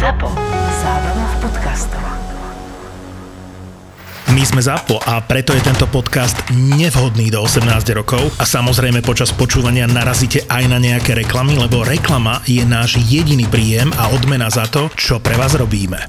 ZAPO. Zábrná v podcastov. My sme ZAPO a preto je tento podcast nevhodný do 18 rokov a samozrejme počas počúvania narazíte aj na nejaké reklamy, lebo reklama je náš jediný príjem a odmena za to, čo pre vás robíme.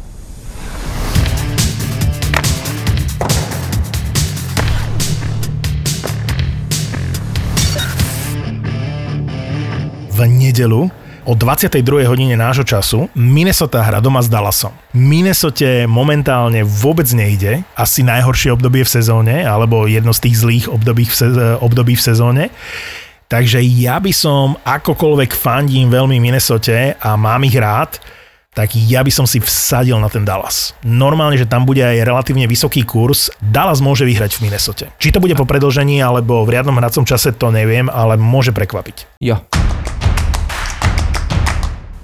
v nedelu o 22. hodine nášho času Minnesota hra doma s Dallasom. Minnesota momentálne vôbec nejde, asi najhoršie obdobie v sezóne, alebo jedno z tých zlých období v, sezóne. Takže ja by som akokoľvek fandím veľmi Minnesota a mám ich rád, tak ja by som si vsadil na ten Dallas. Normálne, že tam bude aj relatívne vysoký kurz. Dallas môže vyhrať v Minnesota. Či to bude po predlžení alebo v riadnom hracom čase, to neviem, ale môže prekvapiť. Jo.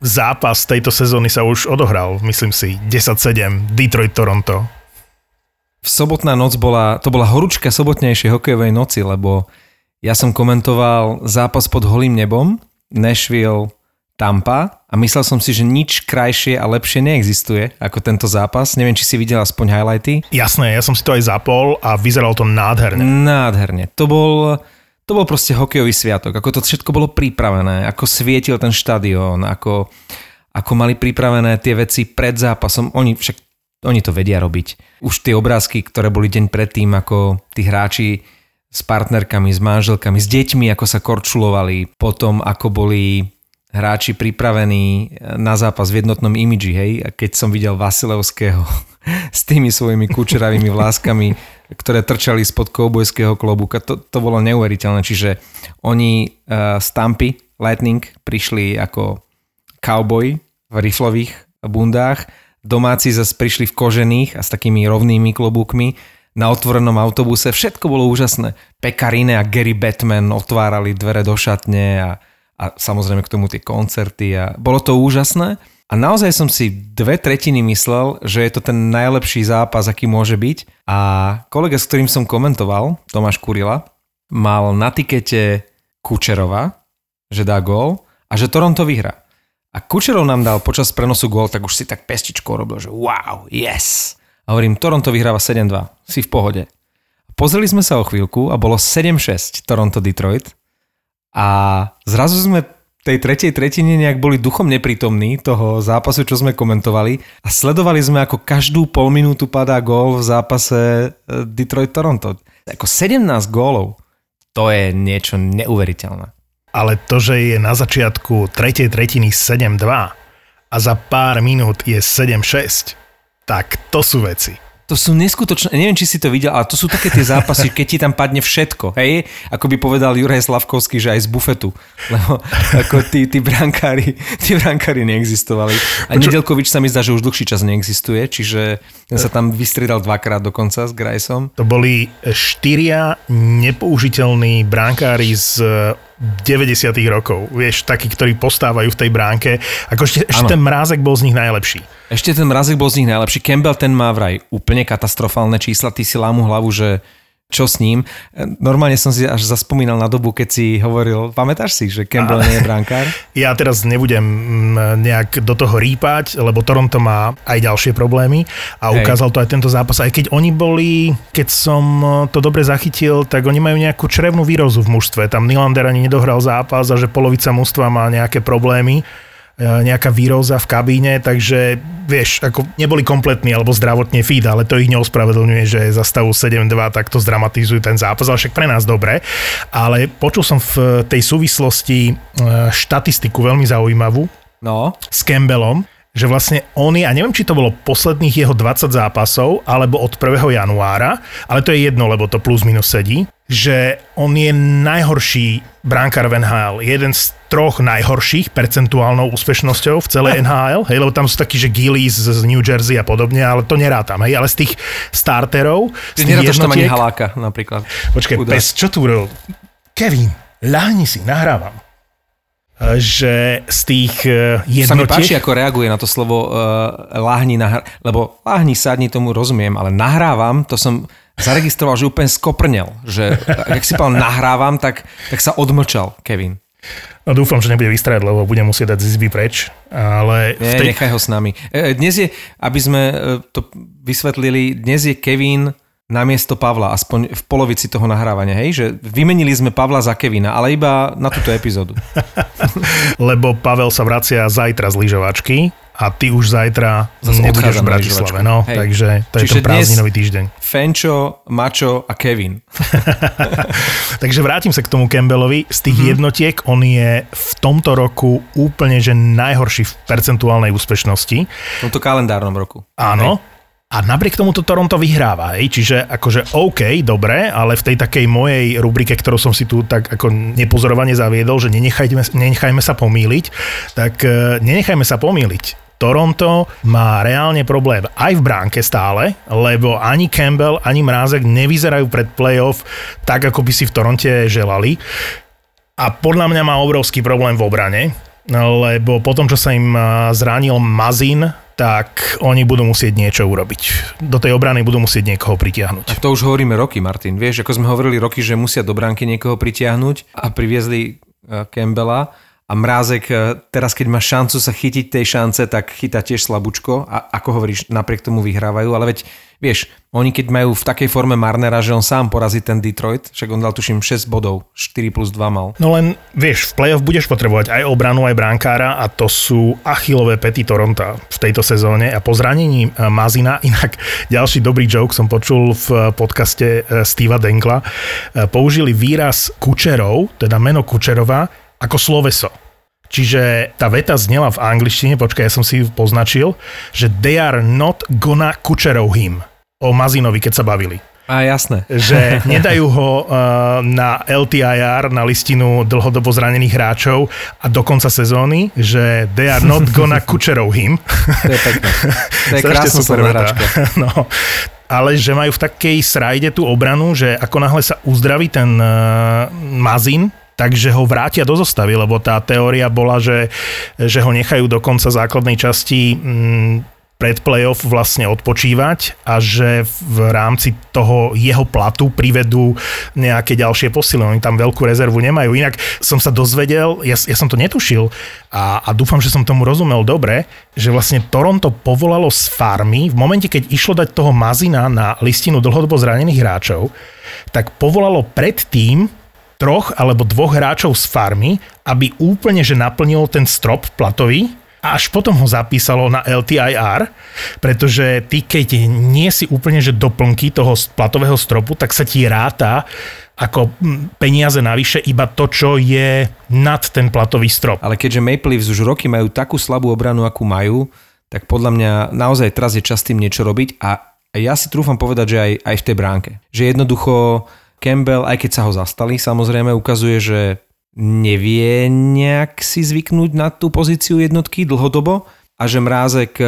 zápas tejto sezóny sa už odohral, myslím si, 10-7, Detroit-Toronto. V sobotná noc bola, to bola horúčka sobotnejšej hokejovej noci, lebo ja som komentoval zápas pod holým nebom, Nashville, Tampa a myslel som si, že nič krajšie a lepšie neexistuje ako tento zápas. Neviem, či si videl aspoň highlighty. Jasné, ja som si to aj zapol a vyzeralo to nádherne. Nádherne. To bol, to bol proste hokejový sviatok, ako to všetko bolo pripravené, ako svietil ten štadión, ako, ako mali pripravené tie veci pred zápasom. Oni však oni to vedia robiť. Už tie obrázky, ktoré boli deň predtým, ako tí hráči s partnerkami, s manželkami, s deťmi, ako sa korčulovali, potom ako boli hráči pripravení na zápas v jednotnom imidži, hej, a keď som videl Vasilevského s tými svojimi kučeravými vláskami, ktoré trčali spod koubojského klobúka. To, to bolo neuveriteľné. Čiže oni uh, Stampy, Lightning, prišli ako cowboy v riflových bundách, domáci zase prišli v kožených a s takými rovnými klobúkmi na otvorenom autobuse. Všetko bolo úžasné. Pekarine a Gary Batman otvárali dvere do šatne a, a samozrejme k tomu tie koncerty a bolo to úžasné. A naozaj som si dve tretiny myslel, že je to ten najlepší zápas, aký môže byť. A kolega, s ktorým som komentoval, Tomáš Kurila, mal na tikete Kučerova, že dá gól a že Toronto vyhrá. A Kučerov nám dal počas prenosu gól, tak už si tak pestičkou robil, že wow, yes. A hovorím, Toronto vyhráva 7-2, si v pohode. Pozreli sme sa o chvíľku a bolo 7-6 Toronto-Detroit a zrazu sme tej tretej tretine nejak boli duchom neprítomní toho zápasu, čo sme komentovali a sledovali sme, ako každú pol minútu padá gól v zápase e, Detroit-Toronto. Ako 17 gólov, to je niečo neuveriteľné. Ale to, že je na začiatku tretej tretiny 7-2 a za pár minút je 7-6, tak to sú veci to sú neskutočné, neviem, či si to videl, ale to sú také tie zápasy, keď ti tam padne všetko, hej? Ako by povedal Juraj Slavkovský, že aj z bufetu, lebo ako tí, tí brankári, tí brankári neexistovali. A Poču... Nedelkovič sa mi zdá, že už dlhší čas neexistuje, čiže sa tam vystriedal dvakrát dokonca s Grajsom. To boli štyria nepoužiteľní brankári z 90 rokov, vieš, takí, ktorí postávajú v tej bránke. Ako ešte, ešte ten mrázek bol z nich najlepší. Ešte ten mrázek bol z nich najlepší. Campbell ten má vraj úplne katastrofálne čísla, ty si lámu hlavu, že čo s ním. Normálne som si až zaspomínal na dobu, keď si hovoril, pamätáš si, že Campbell nie je brankár? Ja teraz nebudem mm, nejak do toho rýpať, lebo Toronto má aj ďalšie problémy a Hej. ukázal to aj tento zápas. Aj keď oni boli, keď som to dobre zachytil, tak oni majú nejakú črevnú výrozu v mužstve. Tam Nylander ani nedohral zápas a že polovica mužstva má nejaké problémy E, nejaká výroza v kabíne, takže vieš, ako neboli kompletní alebo zdravotne fit, ale to ich neospravedlňuje, že za stavu 7-2 takto zdramatizujú ten zápas, ale však pre nás dobre. Ale počul som v tej súvislosti e, štatistiku veľmi zaujímavú no. s Campbellom, že vlastne on je, a neviem, či to bolo posledných jeho 20 zápasov, alebo od 1. januára, ale to je jedno, lebo to plus minus sedí, že on je najhorší bránkar v NHL. Jeden z troch najhorších percentuálnou úspešnosťou v celej NHL, hej, lebo tam sú takí, že Gillies z New Jersey a podobne, ale to nerátam, hej, ale z tých starterov, z tých nerátaš tam ani haláka napríklad. Počkaj, Chudák. pes, čo tu urobil? Kevin, ľahni si, nahrávam. Že z tých e, Sa mi páči, jednotiek... ako reaguje na to slovo uh, lahni, nahr- lebo lahni, sadni, tomu rozumiem, ale nahrávam, to som zaregistroval, že úplne skoprnel, že ak si povedal nahrávam, tak, tak sa odmlčal Kevin. No dúfam, že nebude vystrať, lebo budem musieť dať z izby preč. Ale v Nie, tej... nechaj ho s nami. E, Dnes je, aby sme to vysvetlili, dnes je Kevin namiesto Pavla, aspoň v polovici toho nahrávania, hej? Že vymenili sme Pavla za Kevina, ale iba na túto epizódu. lebo Pavel sa vracia zajtra z lyžovačky a ty už zajtra Zase nebudeš odchádzam v Bratislave. No, Hej. takže to je Čiže ten prázdninový týždeň. Fenčo, Mačo a Kevin. Takže vrátim sa k tomu Campbellovi. Z tých Mhm. mm-hmm. jednotiek on je v tomto roku úplne že najhorší v percentuálnej úspešnosti. V tomto kalendárnom roku. Áno. A napriek tomu to Toronto vyhráva, hej? čiže akože OK, dobre, ale v tej takej mojej rubrike, ktorú som si tu tak ako nepozorovane zaviedol, že nenechajme, nenechajme sa pomýliť, tak e, nenechajme sa pomýliť. Toronto má reálne problém aj v bránke stále, lebo ani Campbell, ani Mrázek nevyzerajú pred playoff tak, ako by si v Toronte želali. A podľa mňa má obrovský problém v obrane, lebo potom, čo sa im a, zranil Mazin, tak oni budú musieť niečo urobiť. Do tej obrany budú musieť niekoho pritiahnuť. Tak to už hovoríme roky, Martin. Vieš, ako sme hovorili roky, že musia do bránky niekoho pritiahnuť a priviezli eh, Campbella a Mrázek eh, teraz, keď má šancu sa chytiť tej šance, tak chytá tiež slabúčko. A ako hovoríš, napriek tomu vyhrávajú, ale veď vieš, oni keď majú v takej forme Marnera, že on sám porazí ten Detroit, však on dal tuším 6 bodov, 4 plus 2 mal. No len, vieš, v playoff budeš potrebovať aj obranu, aj bránkára a to sú achilové pety Toronta v tejto sezóne. A po zranení e, Mazina, inak ďalší dobrý joke som počul v podcaste e, Steva Denkla, e, použili výraz Kučerov, teda meno Kučerova, ako sloveso. Čiže tá veta znela v angličtine, počkaj, ja som si ju poznačil, že they are not gonna Kučerov him o Mazinovi, keď sa bavili A jasné. že nedajú ho uh, na LTIR, na listinu dlhodobo zranených hráčov a do konca sezóny, že they are not gonna Kučerov him. To je pekné. To je krásna hračka. No, ale že majú v takej srajde tú obranu, že ako náhle sa uzdraví ten uh, Mazin, takže ho vrátia do zostavy, lebo tá teória bola, že, že ho nechajú do konca základnej časti mm, pred playoff vlastne odpočívať a že v rámci toho jeho platu privedú nejaké ďalšie posily. Oni tam veľkú rezervu nemajú. Inak som sa dozvedel, ja, ja som to netušil a, a dúfam, že som tomu rozumel dobre, že vlastne Toronto povolalo z farmy v momente, keď išlo dať toho Mazina na listinu dlhodobo zranených hráčov, tak povolalo predtým troch alebo dvoch hráčov z farmy, aby úplne že naplnil ten strop platový a až potom ho zapísalo na LTIR, pretože ty keď nie si úplne že doplnky toho platového stropu, tak sa ti ráta ako mm, peniaze navyše iba to, čo je nad ten platový strop. Ale keďže Maple Leafs už roky majú takú slabú obranu, akú majú, tak podľa mňa naozaj teraz je čas tým niečo robiť a ja si trúfam povedať, že aj, aj v tej bránke. Že jednoducho Campbell, aj keď sa ho zastali, samozrejme ukazuje, že nevie nejak si zvyknúť na tú pozíciu jednotky dlhodobo a že Mrázek e,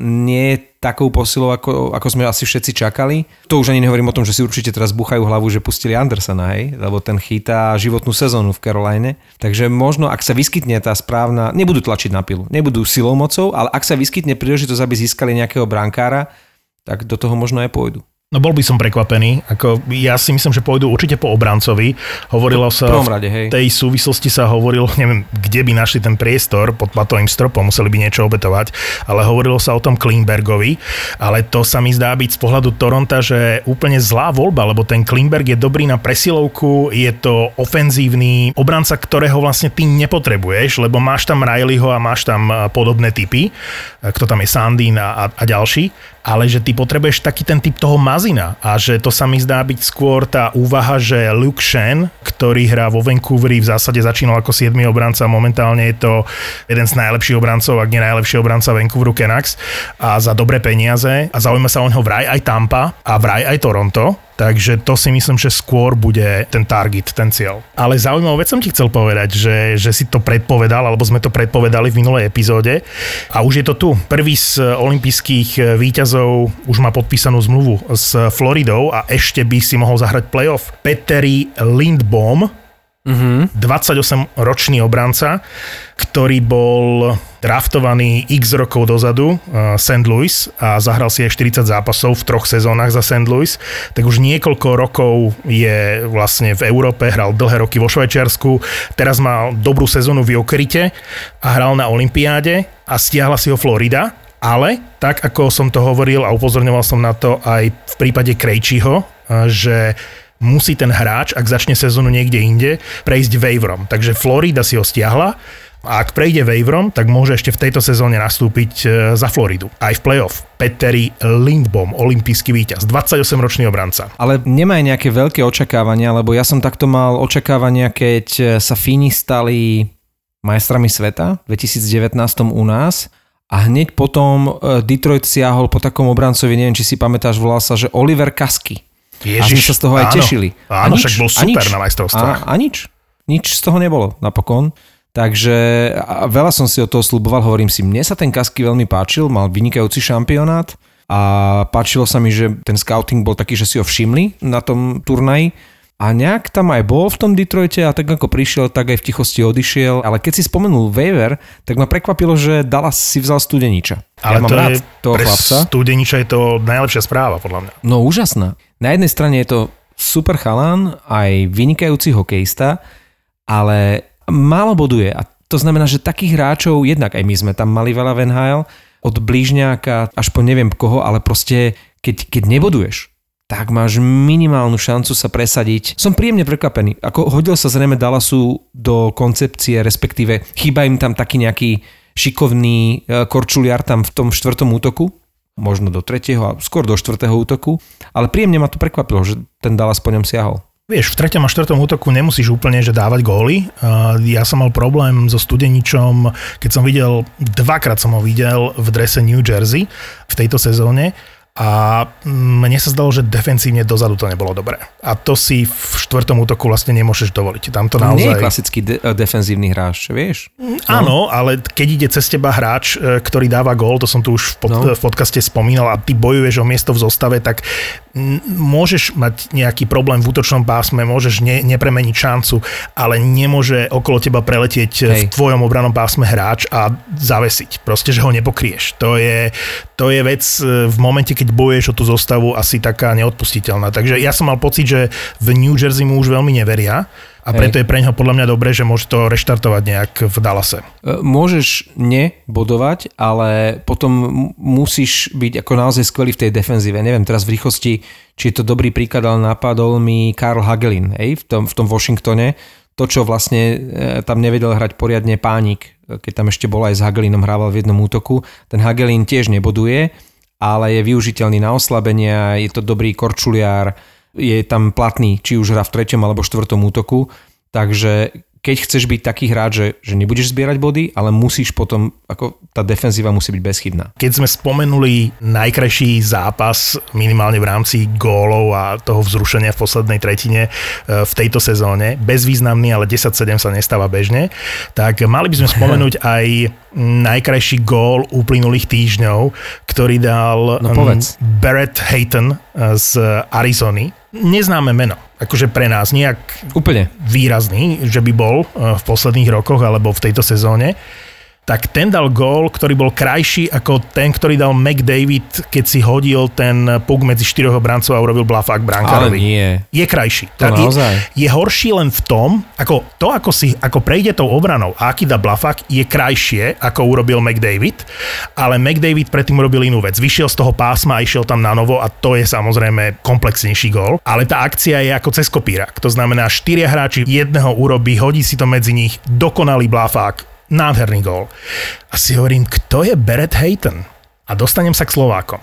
nie je takou posilou, ako, ako sme asi všetci čakali. To už ani nehovorím o tom, že si určite teraz buchajú hlavu, že pustili Andersona, hej, lebo ten chytá životnú sezónu v Caroline. Takže možno, ak sa vyskytne tá správna, nebudú tlačiť na pilu, nebudú silou mocou, ale ak sa vyskytne príležitosť, aby získali nejakého brankára, tak do toho možno aj pôjdu. No bol by som prekvapený. Ako, ja si myslím, že pôjdu určite po obrancovi. Hovorilo sa... V rade, hej. V tej súvislosti sa hovorilo, neviem, kde by našli ten priestor pod platovým stropom, museli by niečo obetovať, ale hovorilo sa o tom Klingbergovi, ale to sa mi zdá byť z pohľadu Toronta, že úplne zlá voľba, lebo ten Klingberg je dobrý na presilovku, je to ofenzívny obranca, ktorého vlastne ty nepotrebuješ, lebo máš tam Rileyho a máš tam eh, podobné typy, eh, kto tam je Sandin a, a, a ďalší ale že ty potrebuješ taký ten typ toho mazina a že to sa mi zdá byť skôr tá úvaha, že Luke Shen, ktorý hrá vo Vancouveri, v zásade začínal ako 7. obranca, momentálne je to jeden z najlepších obrancov, ak nie najlepší obranca Vancouveru Canucks a za dobré peniaze a zaujíma sa o neho vraj aj Tampa a vraj aj Toronto, Takže to si myslím, že skôr bude ten target, ten cieľ. Ale zaujímavú vec som ti chcel povedať, že, že si to predpovedal, alebo sme to predpovedali v minulej epizóde. A už je to tu. Prvý z olympijských výťazov už má podpísanú zmluvu s Floridou a ešte by si mohol zahrať playoff. Petteri Lindbom, Mm-hmm. 28-ročný obranca, ktorý bol draftovaný x rokov dozadu uh, St. Louis a zahral si aj 40 zápasov v troch sezónach za St. Louis, tak už niekoľko rokov je vlastne v Európe, hral dlhé roky vo Švajčiarsku, teraz mal dobrú sezónu v Jokerite a hral na Olympiáde a stiahla si ho Florida, ale tak ako som to hovoril a upozorňoval som na to aj v prípade Krejčího, uh, že musí ten hráč, ak začne sezónu niekde inde, prejsť waiverom. Takže Florida si ho stiahla a ak prejde waiverom, tak môže ešte v tejto sezóne nastúpiť e, za Floridu. Aj v playoff. Petteri Lindbom, olimpijský víťaz, 28-ročný obranca. Ale nemá nejaké veľké očakávania, lebo ja som takto mal očakávania, keď e, sa Fíni stali majstrami sveta v 2019 u nás a hneď potom e, Detroit siahol po takom obrancovi, neviem, či si pamätáš, volal sa, že Oliver Kasky. Ježiš, a sme sa z toho aj áno, tešili. Áno, a nič, však bol super na majstrovstvách. A, a nič. Nič z toho nebolo napokon. Takže veľa som si od toho sluboval, hovorím si, mne sa ten Kasky veľmi páčil, mal vynikajúci šampionát a páčilo sa mi, že ten scouting bol taký, že si ho všimli na tom turnaji a nejak tam aj bol v tom Detroite a tak ako prišiel, tak aj v tichosti odišiel. Ale keď si spomenul waiver, tak ma prekvapilo, že Dallas si vzal Studeniča. Ale ja mám to rád je, toho pre chlapca. Studeniča je to najlepšia správa, podľa mňa. No úžasná. Na jednej strane je to super chalán, aj vynikajúci hokejista, ale málo boduje. A to znamená, že takých hráčov, jednak aj my sme tam mali veľa v NHL, od blížňáka až po neviem koho, ale proste keď, keď neboduješ, tak máš minimálnu šancu sa presadiť. Som príjemne prekvapený. Ako hodil sa zrejme Dallasu do koncepcie, respektíve chýba im tam taký nejaký šikovný e, korčuliar tam v tom štvrtom útoku, možno do tretieho a skôr do štvrtého útoku, ale príjemne ma to prekvapilo, že ten Dallas po ňom siahol. Vieš, v treťom a štvrtom útoku nemusíš úplne že dávať góly. Ja som mal problém so Studeničom, keď som videl, dvakrát som ho videl v drese New Jersey v tejto sezóne a mne sa zdalo, že defensívne dozadu to nebolo dobré. A to si v štvrtom útoku vlastne nemôžeš dovoliť. Tam to naozaj... Nie je klasický de- defenzívny hráč, vieš? Áno, ale keď ide cez teba hráč, e, ktorý dáva gól, to som tu už v, pod, No. v podcaste spomínal a ty bojuješ o miesto v zostave, tak m, môžeš mať nejaký problém v útočnom pásme, môžeš ne, nepremeniť šancu, ale nemôže okolo teba preletieť e, v Hej. tvojom obranom pásme hráč a zavesiť. Proste, že ho nepokrieš. To je, to je vec v momente, keď bojuješ o tú zostavu asi taká neodpustiteľná. Takže ja som mal pocit, že v New Jersey mu už veľmi neveria a Hej. preto je pre neho podľa mňa dobré, že môže to reštartovať nejak v Dallase. E, Môžeš nebodovať, ale potom musíš byť ako naozaj skvelý v tej defenzíve. Neviem teraz v rýchlosti, či je to dobrý príklad, ale napadol mi Karl Hagelin hej, v, tom, v tom Washingtone. To, čo vlastne e, tam nevedel hrať poriadne pánik, e, keď tam ešte bol aj s Hagelinom, hrával v jednom útoku. Ten Hagelin tiež neboduje, ale je využiteľný na oslabenia, je to dobrý korčuliár, je tam platný, či už hrá v treťom alebo štvrtom útoku. Takže keď chceš byť taký hráč, že, že nebudeš zbierať body, ale musíš potom, ako tá defenzíva musí byť bezchybná. Keď sme spomenuli najkrajší zápas minimálne v rámci gólov a toho vzrušenia v poslednej tretine e, v tejto sezóne, bezvýznamný, ale 10-7 sa nestáva bežne, tak mali by sme spomenúť aj najkrajší gól uplynulých týždňov, ktorý dal No, mm, povedz. Barrett Hayton e, z Arizony. Neznáme meno, akože pre nás nejak Úplne. výrazný, že by bol eh, v posledných rokoch alebo v tejto sezóne, tak ten dal gól, ktorý bol krajší ako ten, ktorý dal McDavid, keď si hodil ten puk medzi štyroch obrancov a urobil blafák Ale brankárovi. nie. Je krajší. To je, naozaj? je horší len v tom, ako to, ako, si, ako prejde tou obranou a aký dá blafák, je krajšie, ako urobil McDavid, ale McDavid predtým urobil inú vec. Vyšiel z toho pásma a išiel tam na novo a to je samozrejme komplexnejší gól. Ale tá akcia je ako cez kopírak. To znamená, štyria hráči jedného urobí, hodí si to medzi nich, dokonalý blafák, nádherný gól. A si hovorím, kto je Barrett Hayton? A dostanem sa k Slovákom.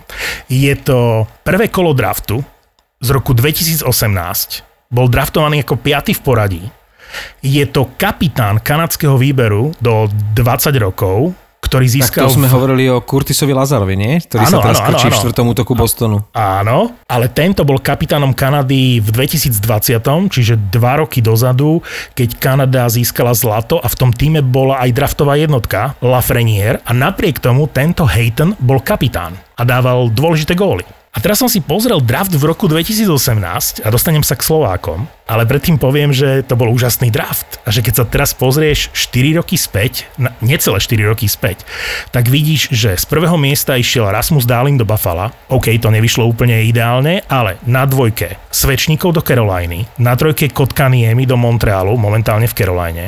Je to prvé kolo draftu z roku 2018. Bol draftovaný ako piaty v poradí. Je to kapitán kanadského výberu do 20 rokov, ktorý Tak získal... to sme v- hovorili o Curtisovi Lazarovi, nie? Ktorý Áno, sa teraz áno, v štvrtom útoku Bostonu. Áno, ale tento bol kapitánom Kanady v 2020, čiže dva roky dozadu, keď Kanada získala zlato a v tom týme bola aj draftová jednotka Lafreniere a napriek tomu tento Hayton bol kapitán a dával dôležité góly. A teraz som si pozrel draft v roku 2018 a dostanem sa k Slovákom, ale predtým poviem, že to bol úžasný draft a že keď sa teraz pozrieš 4 roky späť, na, necelé 4 roky späť, tak vidíš, že z prvého miesta išiel Rasmus Darling do Buffalo, OK, to nevyšlo úplne ideálne, ale na dvojke Svečníkov do Caroliny, na trojke Kotkaniemi do Montrealu, momentálne v Caroline,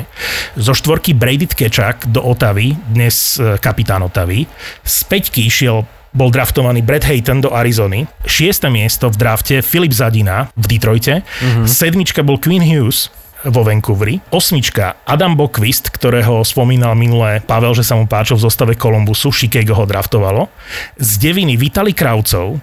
zo štvorky Brady Tkečak do Otavy, dnes e, kapitán Otavy, z peťky išiel bol draftovaný Brad Hayton do Arizony, šieste miesto v drafte Filip Zadina v Detroite, mm-hmm. sedmička bol Queen Hughes vo Vancouveri, osmička Adam Bokvist, ktorého spomínal minulé Pavel, že sa mu páčil v zostave Kolumbusu, Chicago ho draftovalo, z deviny Vitali Kravcov,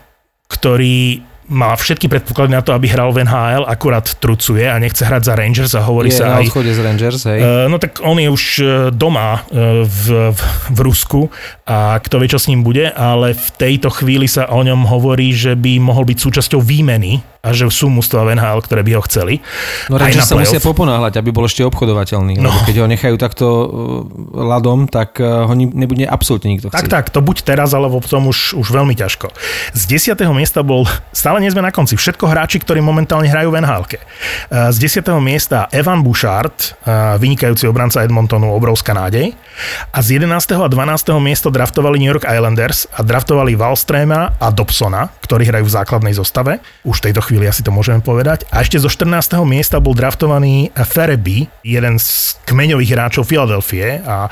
ktorý má všetky predpoklady na to, aby hral v NHL, akurát trucuje a nechce hrať za Rangers a hovorí Je sa na aj... odchode z Rangers, hej. Uh, no tak on je už uh, doma uh, v, v, v Rusku a kto vie, čo s ním bude, ale v tejto chvíli sa o ňom hovorí, že by mohol byť súčasťou výmeny a že sú mústva v NHL, ktoré by ho chceli. No Rangers sa musia poponáhľať, aby bol ešte obchodovateľný. No. Keď ho nechajú takto ľadom, tak ho nebude absolútne nikto Tak, chcieť. tak, to buď teraz, alebo potom už, už veľmi ťažko. Z 10. miesta bol, stále nie sme na konci, všetko hráči, ktorí momentálne hrajú v nhl Z 10. miesta Evan Bouchard, eh, vynikajúci obranca Edmontonu, obrovská nádej. A z 11. a 12. miesta draftovali New York Islanders a draftovali Wallstrema a Dobsona, ktorí hrajú v základnej zostave. Už v tejto chvíli asi to môžeme povedať. A ešte zo 14. miesta bol draftovaný Fereby, jeden z kmeňových hráčov Filadelfie a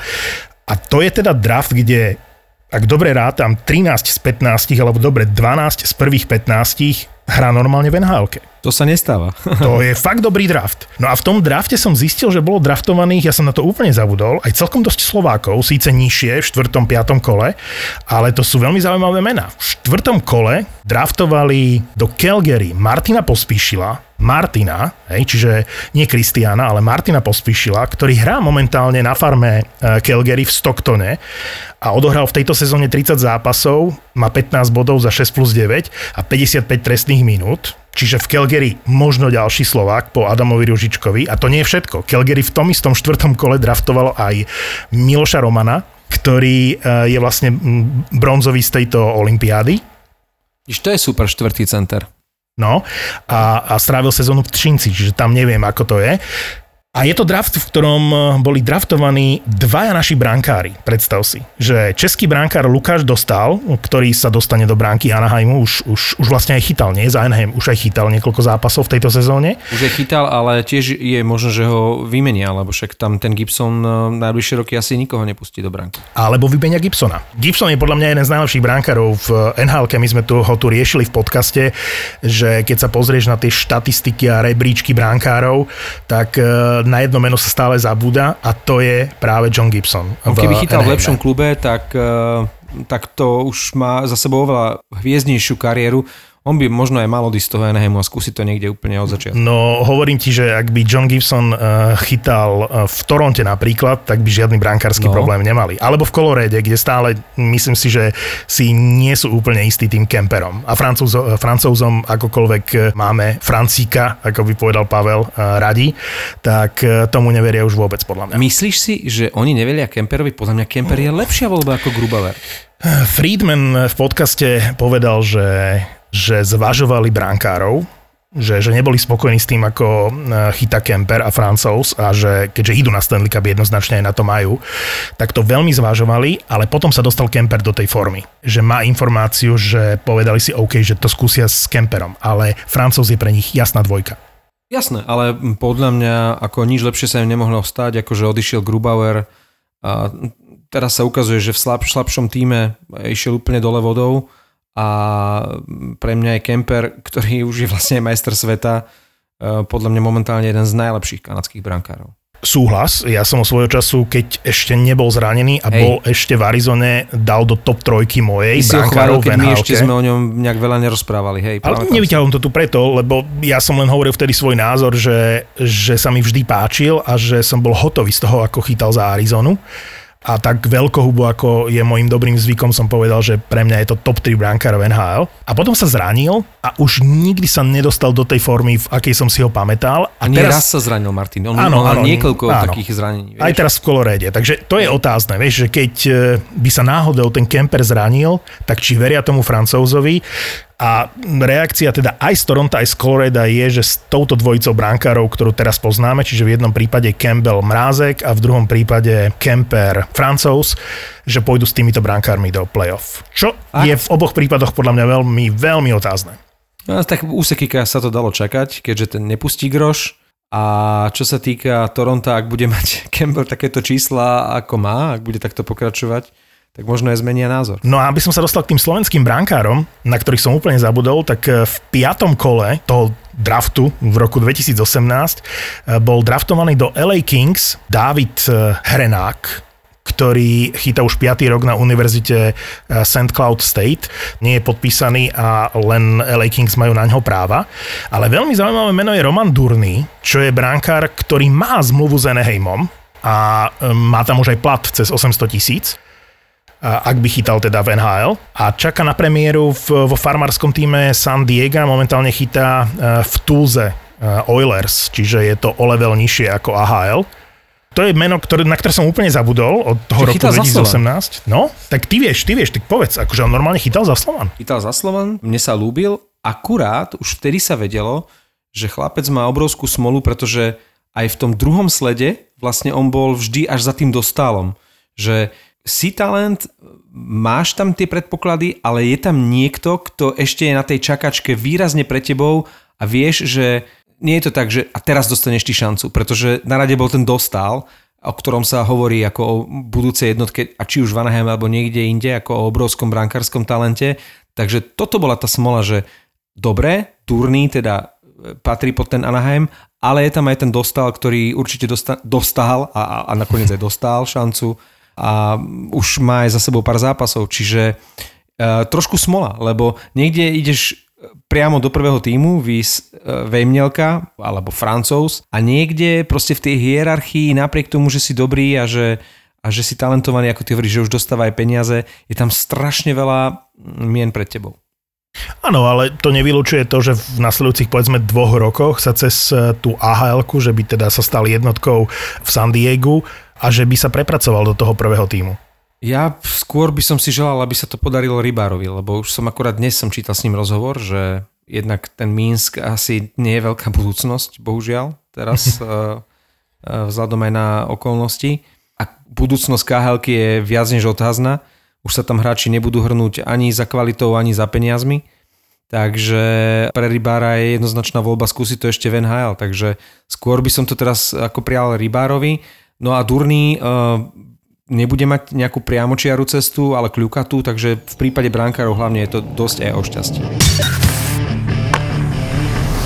a to je teda draft, kde ak dobre rátam, 13 z 15, alebo dobre 12 z prvých 15 hrá normálne v nhl To sa nestáva. To je fakt dobrý draft. No a v tom drafte som zistil, že bolo draftovaných, ja som na to úplne zabudol, aj celkom dosť Slovákov, síce nižšie v 4. 5. kole, ale to sú veľmi zaujímavé mená. V 4. kole draftovali do Calgary Martina Pospíšila, Martina, hej, čiže nie Kristiana, ale Martina Pospíšila, ktorý hrá momentálne na farme eh, Calgary v Stocktone a odohral v tejto sezóne 30 zápasov, má 15 bodov za 6 plus 9 a 55 trestných minút. Čiže v Calgary možno ďalší Slovák po Adamovi Ružičkovi. A to nie je všetko. Calgary v tom istom štvrtom kole draftovalo aj Miloša Romana, ktorý eh, je vlastne bronzový z tejto olympiády. To je super štvrtý center. No, a, a strávil sezónu v Třinci, čiže tam neviem, ako to je. A je to draft, v ktorom eh, boli draftovaní dvaja naši brankári. Predstav si, že český brankár Lukáš Dostal, ktorý sa dostane do bránky Anaheimu, už, už, už vlastne aj chytal, nie? Za Anaheim už aj chytal niekoľko zápasov v tejto sezóne. Už je chytal, ale tiež je možno, že ho vymenia, lebo však tam ten Gibson uh, najbližšie roky asi nikoho nepustí do bránky. alebo vybenia Gibsona. Gibson je podľa mňa jeden z najlepších brankárov v NHL, my sme tu, ho tu riešili v podcaste, že keď sa pozrieš na tie štatistiky a rebríčky brankárov, tak e, na jedno meno sa stále zabúda a to je práve John Gibson. On v keby chytal v Anaheime. lepšom klube, tak, uh, tak to už má za sebou oveľa hviezdnejšiu kariéru. On by možno aj mal odísť z toho Anaheimu a skúsiť to niekde úplne od začiatku. No, hovorím ti, že ak by John Gibson uh, chytal uh, v Toronte napríklad, tak by žiadny brankársky No. problém nemali. Alebo v Colorade, kde stále myslím si, že si nie sú úplne istí tým kemperom. A Francúzo, francúzom akokoľvek eh, máme Francíka, ako by povedal Pavel, uh, radi, tak uh, tomu neveria už vôbec podľa mňa. Myslíš si, že oni nevelia Kemperovi? Podľa mňa Kemper je lepšia voľba ako Grubauer. Friedman v podcaste povedal, že, že zvažovali brankárov, že, že neboli spokojní s tým, ako e, chytá Kemper a Francouz a že keďže idú na Stanley Cup, jednoznačne aj na to majú, tak to veľmi zvažovali, ale potom sa dostal Kemper do tej formy. Že má informáciu, že povedali si OK, že to skúsia s Kemperom, ale Francouz je pre nich jasná dvojka. Jasné, ale podľa mňa ako nič lepšie sa im nemohlo stať, ako že odišiel Grubauer a teraz sa ukazuje, že v slab, slabšom týme išiel úplne dole vodou a pre mňa je Kemper, ktorý už je vlastne aj majster sveta, e, podľa mňa momentálne jeden z najlepších kanadských brankárov. súhlas. Ja som o svojho času, keď ešte nebol zranený a Hej. bol ešte v Arizone, dal do top trojky mojej Ty si ho brankárov chválil, keď my ešte sme o ňom nejak veľa nerozprávali. Hej, Ale nevyťahol to tu preto, lebo ja som len hovoril vtedy svoj názor, že, že sa mi vždy páčil a že som bol hotový z toho, ako chytal za Arizonu. A tak veľkohubo, ako je môjim dobrým zvykom, som povedal, že pre mňa je to top 3 brankár v NHL. A potom sa zranil a už nikdy sa nedostal do tej formy, v akej som si ho pamätal. A nie raz sa zranil Martin. On Áno, mal áno, niekoľko áno. takých zranení. Vieš? Aj teraz v Koloréde. Takže to je otázne, vieš, že keď e, by sa náhodou ten kemper zranil, tak či veria tomu francúzovi. A reakcia teda aj z Toronto, aj z Coloreda je, že s touto dvojicou brankárov, ktorú teraz poznáme, čiže v jednom prípade Campbell Mrázek a v druhom prípade Kemper Francouz, že pôjdu s týmito brankármi do playoff. Čo A- je v oboch prípadoch podľa mňa veľmi, veľmi otázne. No, tak u Sekika sa to dalo čakať, keďže ten nepustí groš. A čo sa týka Toronto, ak bude mať Campbell takéto čísla, ako má, ak bude takto pokračovať, tak možno aj zmenia názor. No a aby som sa dostal k tým slovenským brankárom, na ktorých som úplne zabudol, tak e, v piatom kole toho draftu v roku 2018 e, bol draftovaný do LA Kings David e, Hrenák, ktorý chýta už 5. rok na univerzite St. Cloud State. Nie je podpísaný a len LA Kings majú na ňo práva. Ale veľmi zaujímavé meno je Roman Durný, čo je brankár, ktorý má zmluvu s Anaheimom a má tam už aj plat cez 800 tisíc ak by chytal teda v NHL. A čaká na premiéru v, vo farmárskom týme San Diego, momentálne chytá e, v Tulze e, Oilers, čiže je to o level nižšie ako AHL. To je meno, ktoré, na ktoré som úplne zabudol od toho Čo roku chytal za 2018. No, tak ty vieš, ty vieš, tak povedz, akože on normálne chytal za Slovan. Chytal za Slovan, mne sa ľúbil, akurát už vtedy sa vedelo, že chlapec má obrovskú smolu, pretože aj v tom druhom slede vlastne on bol vždy až za tým dostálom. Že si talent, máš tam tie predpoklady, ale je tam niekto, kto ešte je na tej čakačke výrazne pre tebou a vieš, že nie je to tak, že a teraz dostaneš ty šancu, pretože na rade bol ten dostál, o ktorom sa hovorí ako o budúcej jednotke, a či už v Anaheim alebo niekde inde, ako o obrovskom brankárskom talente. Takže toto bola tá smola, že dobre, turný teda e, patrí pod ten Anaheim, ale je tam aj ten dostal, ktorý určite dosta- dostal a, a, a nakoniec aj dostal šancu a už má aj za sebou pár zápasov, čiže uh, trošku smola, lebo niekde ideš priamo do prvého týmu, vys uh, Vejmnelka alebo Francouz a niekde proste v tej hierarchii napriek tomu, že si dobrý a že, a že si talentovaný, ako ty hovoríš, že už dostáva aj peniaze, je tam strašne veľa mien pred tebou. Áno, ale to nevylučuje to, že v nasledujúcich povedzme dvoch rokoch sa cez e, tú ahl že by teda sa stal jednotkou v San Diegu a že by sa prepracoval do toho prvého týmu. Ja skôr by som si želal, aby sa to podarilo Rybárovi, lebo už som akorát dnes som čítal s ním rozhovor, že jednak ten Minsk asi nie je veľká budúcnosť, bohužiaľ, teraz uh, uh, vzhľadom aj na okolnosti. A budúcnosť KHL je viac než otázna. Už sa tam hráči nebudú hrnúť ani za kvalitou, ani za peniazmi. Takže pre Rybára je jednoznačná voľba skúsiť to ešte v NHL. Takže skôr by som to teraz ako prial Rybárovi. No a Durný uh, nebude mať nejakú priamočiaru cestu, ale kľukatú, takže v prípade brankárov hlavne je to dosť aj o šťastie.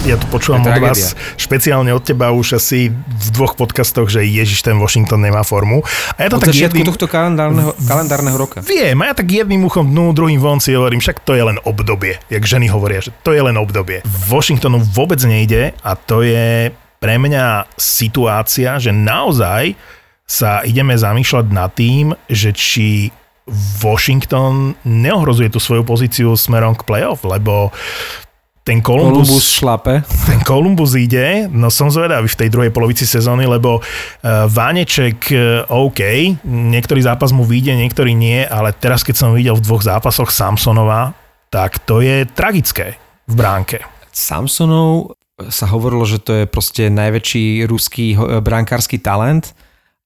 Ja to počúvam od vás, špeciálne od teba už asi v dvoch podcastoch, že Ježiš, ten Washington nemá formu. A ja to Od tak jedným... tohto kalendárneho, kalendárneho roka. Viem, a ja tak jedným uchom dnu, druhým von si hovorím, však to je len obdobie, jak ženy hovoria, že to je len obdobie. Washingtonu vôbec nejde a to je pre mňa situácia, že naozaj sa ideme zamýšľať nad tým, že či Washington neohrozuje tú svoju pozíciu smerom k playoff, lebo ten Columbus Columbus, šlape. ten Columbus ide, no som zvedavý v tej druhej polovici sezóny, lebo uh, Váneček uh, OK, niektorý zápas mu vyjde, niektorý nie, ale teraz keď som videl v dvoch zápasoch Samsonova, tak to je tragické v bránke. Samsonov sa hovorilo, že to je proste najväčší ruský ho- brankársky talent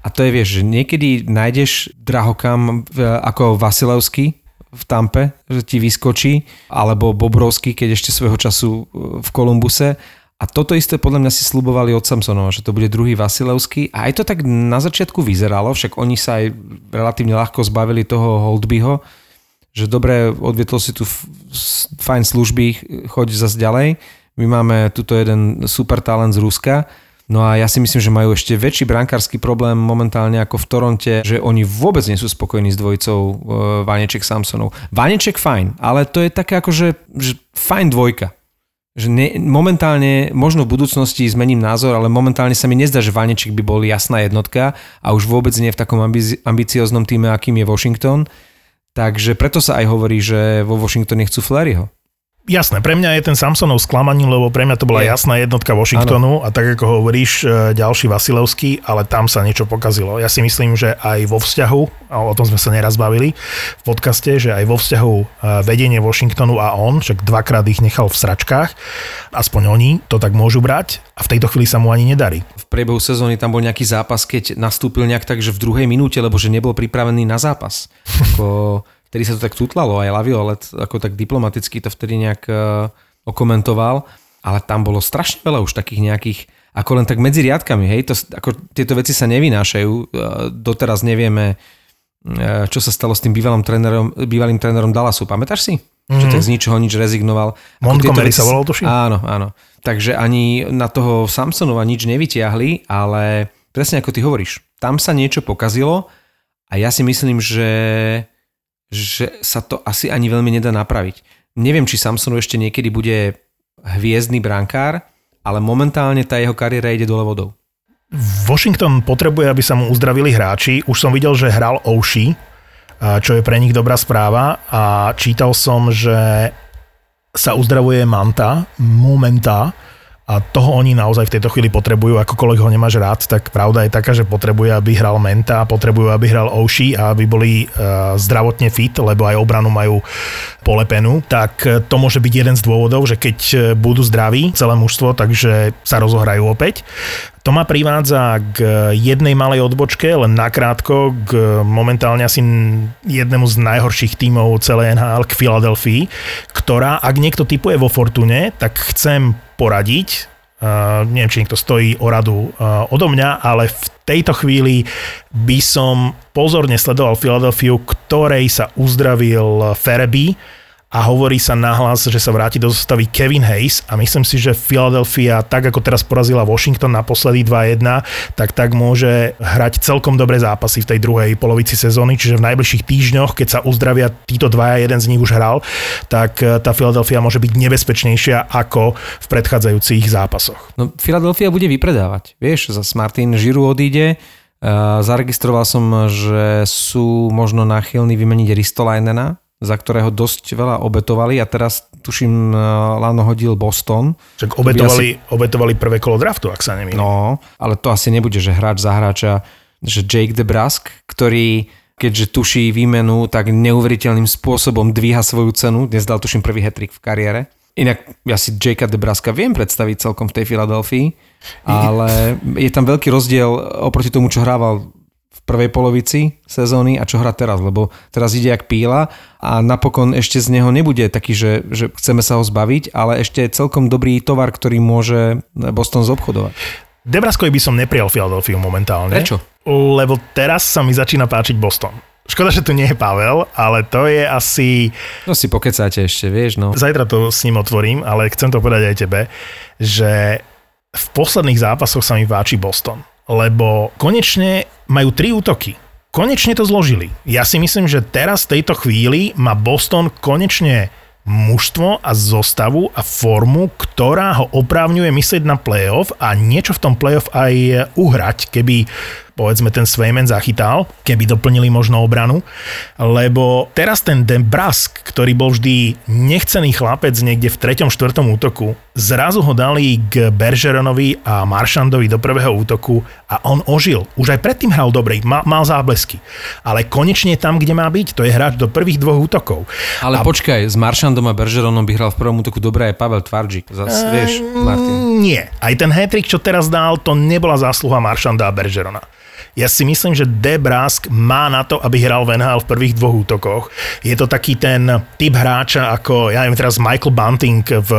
a to je, vieš, že niekedy nájdeš drahokam v- ako Vasilevský v Tampe, že ti vyskočí, alebo Bobrovský, keď ešte svojho času e, v Kolumbuse. A toto isté podľa mňa si slubovali od Samsonova, že to bude druhý Vasilevský. A aj to tak na začiatku vyzeralo, však oni sa aj relatívne ľahko zbavili toho Holdbyho, že dobre, odvietol si tu fajn služby, choď zase ďalej. My máme tuto jeden super talent z Ruska. No a ja si myslím, že majú ešte väčší brankársky problém momentálne ako v Toronte, že oni vôbec nie sú spokojní s dvojicou uh, Vaneček Samsonov. Vaneček fajn, ale to je také ako, že, že fajn dvojka. Že ne, momentálne, možno v budúcnosti zmením názor, ale momentálne sa mi nezdá, že Vaneček by bol jasná jednotka a už vôbec nie v takom ambici- ambicioznom týme, akým je Washington. Takže preto sa aj hovorí, že vo Washingtone chcú Flaryho. Jasné, pre mňa je ten Samsonov sklamaním, lebo pre mňa to bola Je. jasná jednotka Washingtonu a tak ako hovoríš, e, ďalší Vasilevský, ale tam sa niečo pokazilo. Ja si myslím, že aj vo vzťahu, a o tom sme sa neraz bavili v podcaste, že aj vo vzťahu e, vedenie Washingtonu a on, však dvakrát ich nechal v sračkách, aspoň oni to tak môžu brať a v tejto chvíli sa mu ani nedarí. V priebehu sezóny tam bol nejaký zápas, keď nastúpil nejak tak, že v druhej minúte, lebo že nebol pripravený na zápas. Ako, vtedy sa to tak tutlalo, aj Laviolet ako tak diplomaticky to vtedy nejak uh, okomentoval, ale tam bolo strašne veľa už takých nejakých, ako len tak medzi riadkami, hej, to, ako tieto veci sa nevynášajú, uh, doteraz nevieme, uh, čo sa stalo s tým bývalým trénerom, bývalým trénerom Dallasu, pamätáš si? Mm-hmm. Že tak z ničoho nič rezignoval. Montgomery sa volal, tuším? Áno, áno. Takže ani na toho Samsonova nič nevytiahli, ale presne ako ty hovoríš, tam sa niečo pokazilo a ja si myslím, že, že sa to asi ani veľmi nedá napraviť. Neviem, či Samsonu ešte niekedy bude hviezdny brankár, ale momentálne tá jeho kariéra ide dole vodou. Washington potrebuje, aby sa mu uzdravili hráči. Už som videl, že hral Oshie, a čo je pre nich dobrá správa a čítal som, že sa uzdravuje Manta, Momenta a toho oni naozaj v tejto chvíli potrebujú, akokoľvek ho nemáš rád, tak pravda je taká, že potrebuje, aby hral Menta, potrebujú, aby hral Oshi a aby boli uh, zdravotne fit, lebo aj obranu majú polepenú, tak eh, to môže byť jeden z dôvodov, že keď eh, budú zdraví celé mužstvo, takže sa rozohrajú opäť. To ma privádza k jednej malej odbočke, len nakrátko, k momentálne asi jednému z najhorších tímov celej NHL, k Filadelfii, ktorá, ak niekto typuje vo Fortune, tak chcem poradiť, Uh, neviem, či niekto stojí o radu uh, odo mňa, ale v tejto chvíli by som pozorne sledoval Filadelfiu, ktorej sa uzdravil Fereby a hovorí sa nahlas, že sa vráti do zostavy Kevin Hayes a myslím si, že Philadelphia, tak ako teraz porazila Washington naposledy 2-1, tak tak môže hrať celkom dobré zápasy v tej druhej polovici sezóny, čiže v najbližších týždňoch, keď sa uzdravia títo dvaja, jeden z nich už hral, tak eh, tá Philadelphia môže byť nebezpečnejšia ako v predchádzajúcich zápasoch. No, Philadelphia bude vypredávať. Vieš, za Martin Žiru odíde, uh, zaregistroval som, že sú možno náchylní vymeniť Ristolainena, za ktorého dosť veľa obetovali a teraz tuším Lano hodil Boston. Čak obetovali, asi... obetovali prvé kolo draftu, ak sa nemýlim. No, ale to asi nebude, že hráč za hráča, že Jake DeBrusk, ktorý keďže tuší výmenu, tak neuveriteľným spôsobom dvíha svoju cenu. Dnes dal tuším prvý hetrik v kariére. Inak ja si Jakea DeBruska viem predstaviť celkom v tej Filadelfii, ale je tam veľký rozdiel oproti tomu, čo hrával prvej polovici sezóny a čo hrá teraz, lebo teraz ide jak píla a napokon ešte z neho nebude taký, že, že chceme sa ho zbaviť, ale ešte celkom dobrý tovar, ktorý môže Boston zobchodovať. Debraskovi by som neprijal Philadelphia momentálne. Prečo? Lebo teraz sa mi začína páčiť Boston. Škoda, že tu nie je Pavel, ale to je asi... No si pokecáte ešte, vieš, no. Zajtra to s ním otvorím, ale chcem to povedať aj tebe, že v posledných zápasoch sa mi páči Boston lebo konečne majú tri útoky. Konečne to zložili. Ja si myslím, že teraz v tejto chvíli má Boston konečne mužstvo a zostavu a formu, ktorá ho oprávňuje myslieť na playoff a niečo v tom playoff aj uhrať, keby povedzme ten Svejmen zachytal, keby doplnili možno obranu, lebo teraz ten Debrask, ktorý bol vždy nechcený chlapec niekde v 3. 4. útoku, zrazu ho dali k Bergeronovi a Maršandovi do prvého útoku a on ožil. Už aj predtým hral dobre, mal, mal záblesky. Ale konečne tam, kde má byť, to je hráč do prvých dvoch útokov. Ale a... počkaj, s Maršandom a Bergeronom by hral v prvom útoku dobre aj Pavel Tvarčík. Zas, uh, vieš, Martin. Nie. Aj ten hetrik, čo teraz dal, to nebola zásluha Maršanda a Bergerona. Ja si myslím, že Debrask má na to, aby hral v NHL v prvých dvoch útokoch. Je to taký ten typ hráča ako, ja neviem teraz Michael Bunting v,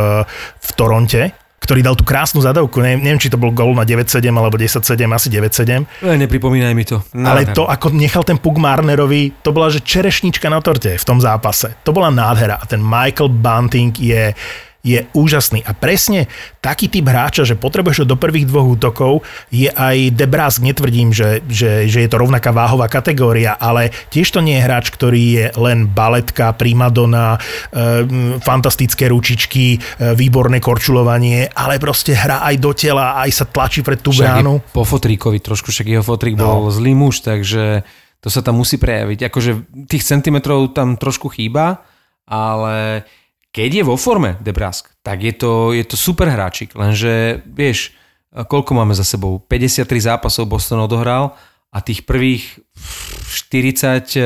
v Toronte, ktorý dal tú krásnu zadavku. Ne, neviem, či to bol gol na 9-7 alebo 10-7, asi 9-7. Ne, nepripomínaj mi to. No, Ale to, ako nechal ten puk Marnerovi, to bola, že čerešnička na torte v tom zápase. To bola nádhera. A ten Michael Bunting je je úžasný. A presne taký typ hráča, že potrebuješ ho do prvých dvoch útokov, je aj Debras, netvrdím, že, že, že je to rovnaká váhová kategória, ale tiež to nie je hráč, ktorý je len baletka, primadona, e, fantastické ručičky, e, výborné korčulovanie, ale proste hrá aj do tela, aj sa tlačí pred tú bránu. Po fotríkovi trošku, však jeho fotrík No. bol zlý muž, takže to sa tam musí prejaviť. Akože tých centimetrov tam trošku chýba, ale keď je vo forme Debrask, tak je to, je to super hráčik, lenže vieš, koľko máme za sebou? 53 zápasov Boston odohral a tých prvých 40 e,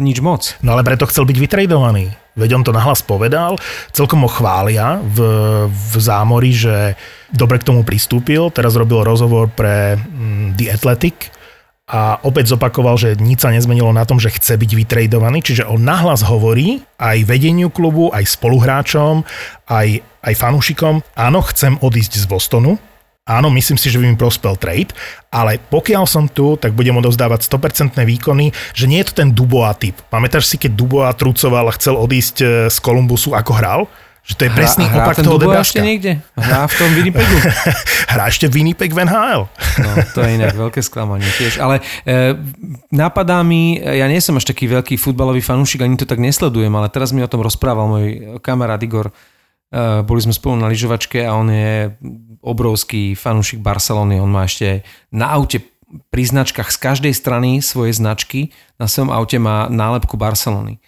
nič moc. No ale preto chcel byť vytredovaný. Veď on to nahlas povedal, celkom ho chvália v, v zámori, že dobre k tomu pristúpil. Teraz robil rozhovor pre mm, The Athletic a opäť zopakoval, že nič sa nezmenilo na tom, že chce byť vytredovaný, čiže on nahlas hovorí aj vedeniu klubu, aj spoluhráčom, aj, aj fanúšikom, áno, chcem odísť z Bostonu, Áno, myslím si, že by mi prospel trade, ale pokiaľ som tu, tak budem odovzdávať 100% výkony, že nie je to ten Dubois typ. Pamätáš si, keď Dubois trucoval a chcel odísť e, z Kolumbusu, ako hral? Že to je presný hrá opak toho ešte niekde? Hrá v tom Winnipegu? Hrá ešte Winnipeg v NHL. No, to je inak veľké sklamanie tiež. Ale e, napadá mi, ja nie som až taký veľký futbalový fanúšik, ani to tak nesledujem, ale teraz mi o tom rozprával môj kamarát Igor. E, boli sme spolu na lyžovačke a on je obrovský fanúšik Barcelony. On má ešte na aute pri značkách z každej strany svojej značky na svojom aute má nálepku Barcelony.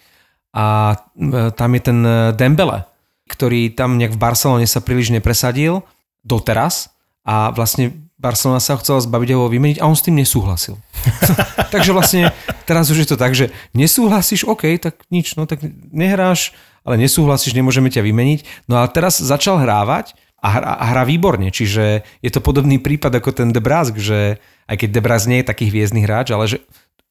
A e, tam je ten Dembele, ktorý tam nejak v Barcelone sa príliš nepresadil doteraz a vlastne Barcelona sa ho chcela zbaviť a ho vymeniť a on s tým nesúhlasil. Takže vlastne teraz už je to tak, že nesúhlasíš, OK, tak nič, no tak nehráš, ale nesúhlasíš, nemôžeme ťa vymeniť. No a teraz začal hrávať a hrá, a hrá výborne, čiže je to podobný prípad ako ten Debrask, že aj keď Debrask nie je taký hviezdny hráč, ale že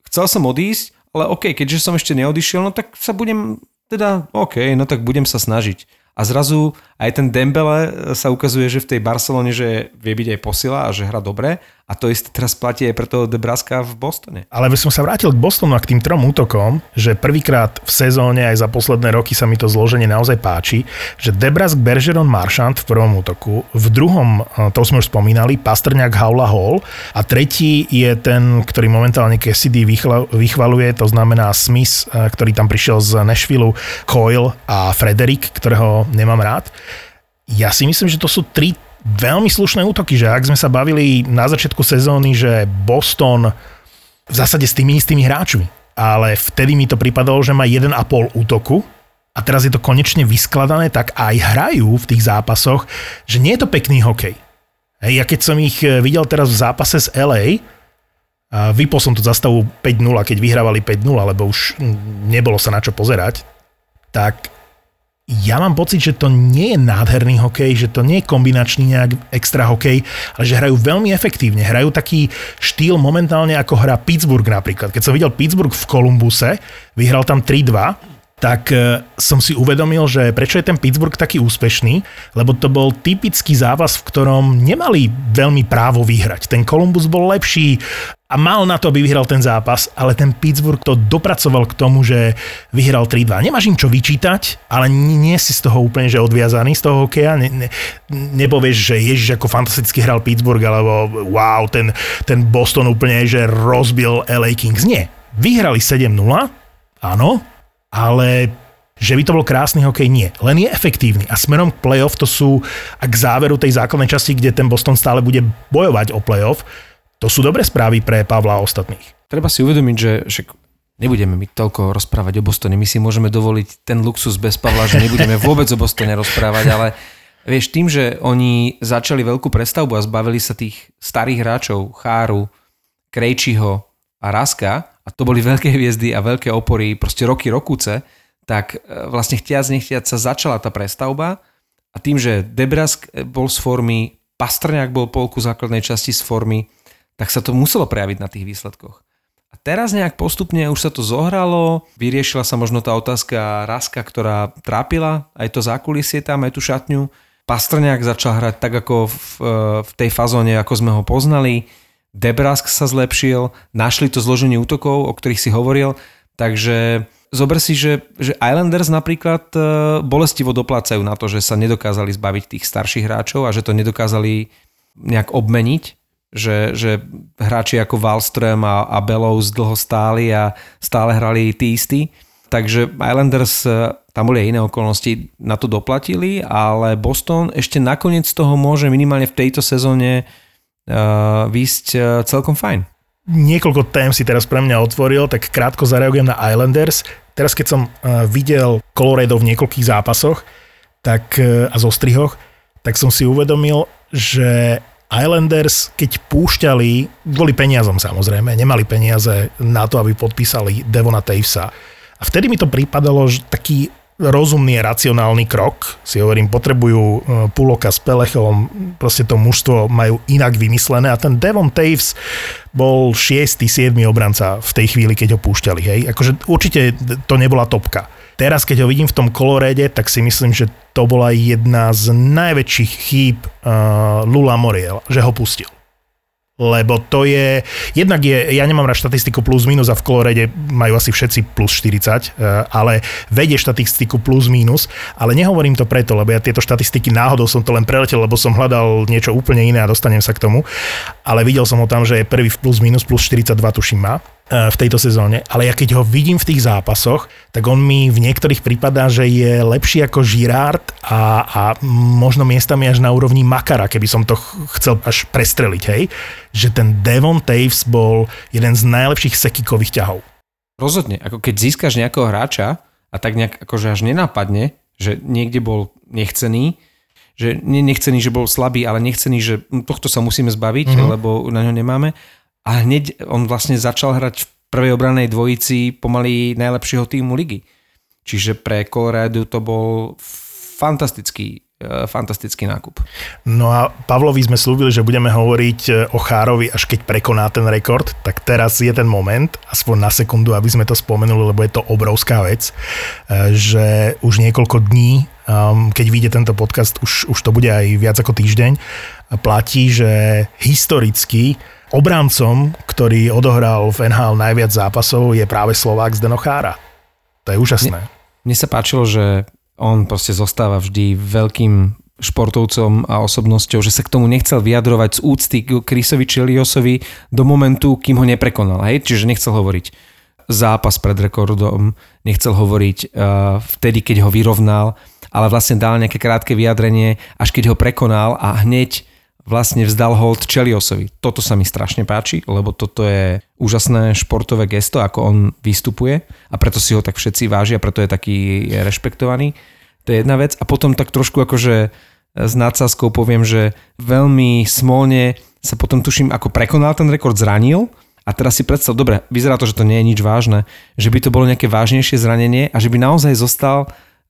chcel som odísť, ale OK, keďže som ešte neodišiel, no tak sa budem, teda OK, no tak budem sa snažiť. A zrazu aj ten Dembele sa ukazuje, že v tej Barcelone, že vie byť aj posila a že hra dobre. A to isté teraz platí aj pre toho Debraska v Bostone. Ale by som sa vrátil k Bostonu a k tým trom útokom, že prvýkrát v sezóne aj za posledné roky sa mi to zloženie naozaj páči, že Debrask, Bergeron, Marchand v prvom útoku, v druhom, eh, to sme už spomínali, Pastrňák, Haula, Hall a tretí je ten, ktorý momentálne Cassidy vychvaluje, to znamená Smith, eh, ktorý tam prišiel z Nashville, Coyle a Frederick, ktorého nemám rád. Ja si myslím, že to sú tri veľmi slušné útoky, že ak sme sa bavili na začiatku sezóny, že Boston v zásade s tými istými hráčmi, ale vtedy mi to pripadalo, že má 1,5 útoku a teraz je to konečne vyskladané, tak aj hrajú v tých zápasoch, že nie je to pekný hokej. Ja keď som ich eh, videl teraz v zápase s LA, a vypol som tú zastavu 5-0, keď vyhrávali 5-0, lebo už nebolo sa na čo pozerať, tak ja mám pocit, že to nie je nádherný hokej, že to nie je kombinačný nejak extra hokej, ale že hrajú veľmi efektívne. Hrajú taký štýl momentálne ako hrá Pittsburgh napríklad. Keď som videl Pittsburgh v Kolumbuse, vyhral tam 3-2, tak e, som si uvedomil, že prečo je ten Pittsburgh taký úspešný, lebo to bol typický zápas, v ktorom nemali veľmi právo vyhrať. Ten Columbus bol lepší a mal na to, aby vyhral ten zápas, ale ten Pittsburgh to dopracoval k tomu, že vyhral 3-2. Nemáš im čo vyčítať, ale nie, si z toho úplne že odviazaný z toho hokeja. Ne, ne, nepovieš, že ježiš, ako fantasticky hral Pittsburgh, alebo wow, ten, ten Boston úplne, že rozbil LA Kings. Nie. Vyhrali 7-0, áno, ale že by to bol krásny hokej, nie. Len je efektívny. A smerom k playoff to sú, a k záveru tej základnej časti, kde ten Boston stále bude bojovať o playoff, to sú dobré správy pre Pavla a ostatných. Treba si uvedomiť, že však nebudeme my toľko rozprávať o Bostone. My si môžeme dovoliť ten luxus bez Pavla, že nebudeme vôbec o Bostone rozprávať, ale vieš, tým, že oni začali veľkú prestavbu a zbavili sa tých starých hráčov, Cháru, Krejčiho a Raska, a to boli veľké hviezdy a veľké opory, proste roky, rokúce, tak e, vlastne chtiac, nechtiac sa začala tá prestavba a tým, že Debrask bol z formy, Pastrňák bol polku základnej časti z formy, tak sa to muselo prejaviť na tých výsledkoch. A teraz nejak postupne už sa to zohralo, vyriešila sa možno tá otázka Raska, ktorá trápila aj to zákulisie tam, aj tú šatňu. Pastrňák začal hrať tak ako v, v tej fazóne, ako sme ho poznali. Debrask sa zlepšil, našli to zloženie útokov, o ktorých si hovoril. Takže zober si, že, že Islanders napríklad e, bolestivo doplácajú na to, že sa nedokázali zbaviť tých starších hráčov a že to nedokázali nejak obmeniť, že, že hráči ako Wallström a, a Bellows dlho stáli a stále hrali tí istí. Takže Islanders, e, tam boli aj iné okolnosti, na to doplatili, ale Boston ešte nakoniec toho môže minimálne v tejto sezóne uh, výsť uh, celkom fajn niekoľko tém si teraz pre mňa otvoril, tak krátko zareagujem na Islanders. Teraz keď som uh, videl Colorado v niekoľkých zápasoch tak, a zo strihoch, tak som si uvedomil, že Islanders, keď púšťali, kvôli peniazom samozrejme, nemali peniaze na to, aby podpísali Devona Tavesa. A vtedy mi to pripadalo, že taký rozumný a racionálny krok. Si hovorím, potrebujú e, Puloka s Pelechom, proste to mužstvo majú inak vymyslené a ten Devon Taves bol 6. 7. obranca v tej chvíli, keď ho púšťali. Hej? Akože určite to nebola topka. Teraz, keď ho vidím v tom kolorede, tak si myslím, že to bola jedna z najväčších chýb uh, Lula Moriel, že ho pustil lebo to je, jednak je, ja nemám rád štatistiku plus minus a v Kolorede majú asi všetci plus 40, e, ale vedie štatistiku plus minus, ale nehovorím to preto, lebo ja tieto štatistiky náhodou som to len preletel, lebo som hľadal niečo úplne iné a dostanem sa k tomu, ale videl som ho tam, že je prvý v plus minus, plus 42 tuším má v tejto sezóne, ale ja keď ho vidím v tých zápasoch, tak on mi v niektorých prípadá, že je lepší ako Girard a, a možno miestami až na úrovni Makara, keby som to chcel až prestreliť, hej, že ten Devon Taves bol jeden z najlepších sekikových ťahov. Rozhodne, ako keď získaš nejakého hráča a tak nejak akože až nenápadne, že niekde bol nechcený, že nechcený, že bol slabý, ale nechcený, že tohto sa musíme zbaviť, mm-hmm. lebo na ňo nemáme a hneď on vlastne začal hrať v prvej obranej dvojici pomaly najlepšieho týmu ligy. Čiže pre Colorado to bol fantastický e, fantastický nákup. No a Pavlovi sme slúbili, že budeme hovoriť e, o Chárovi, až keď prekoná ten rekord, tak teraz je ten moment, aspoň na sekundu, aby sme to spomenuli, lebo je to obrovská vec, e, že už niekoľko dní, keď vyjde tento podcast, už, už to bude aj viac ako týždeň, platí, že historicky Obrancom, ktorý odohral v NHL najviac zápasov, je práve Slovák z Denochára. To je úžasné. Mne, mne sa páčilo, že on proste zostáva vždy veľkým športovcom a osobnosťou, že sa k tomu nechcel vyjadrovať z úcty k Chrisovi Čeliosovi do momentu, kým ho neprekonal. Hej? Čiže nechcel hovoriť zápas pred rekordom, nechcel hovoriť uh, vtedy, keď ho vyrovnal, ale vlastne dal nejaké krátke vyjadrenie, až keď ho prekonal a hneď vlastne vzdal hold Čeliosovi. Toto sa mi strašne páči, lebo toto je úžasné športové gesto, ako on vystupuje a preto si ho tak všetci vážia, preto je taký rešpektovaný. To je jedna vec. A potom tak trošku akože s nadsázkou poviem, že veľmi smolne sa potom tuším, ako prekonal ten rekord, zranil a teraz si predstav, dobre, vyzerá to, že to nie je nič vážne, že by to bolo nejaké vážnejšie zranenie a že by naozaj zostal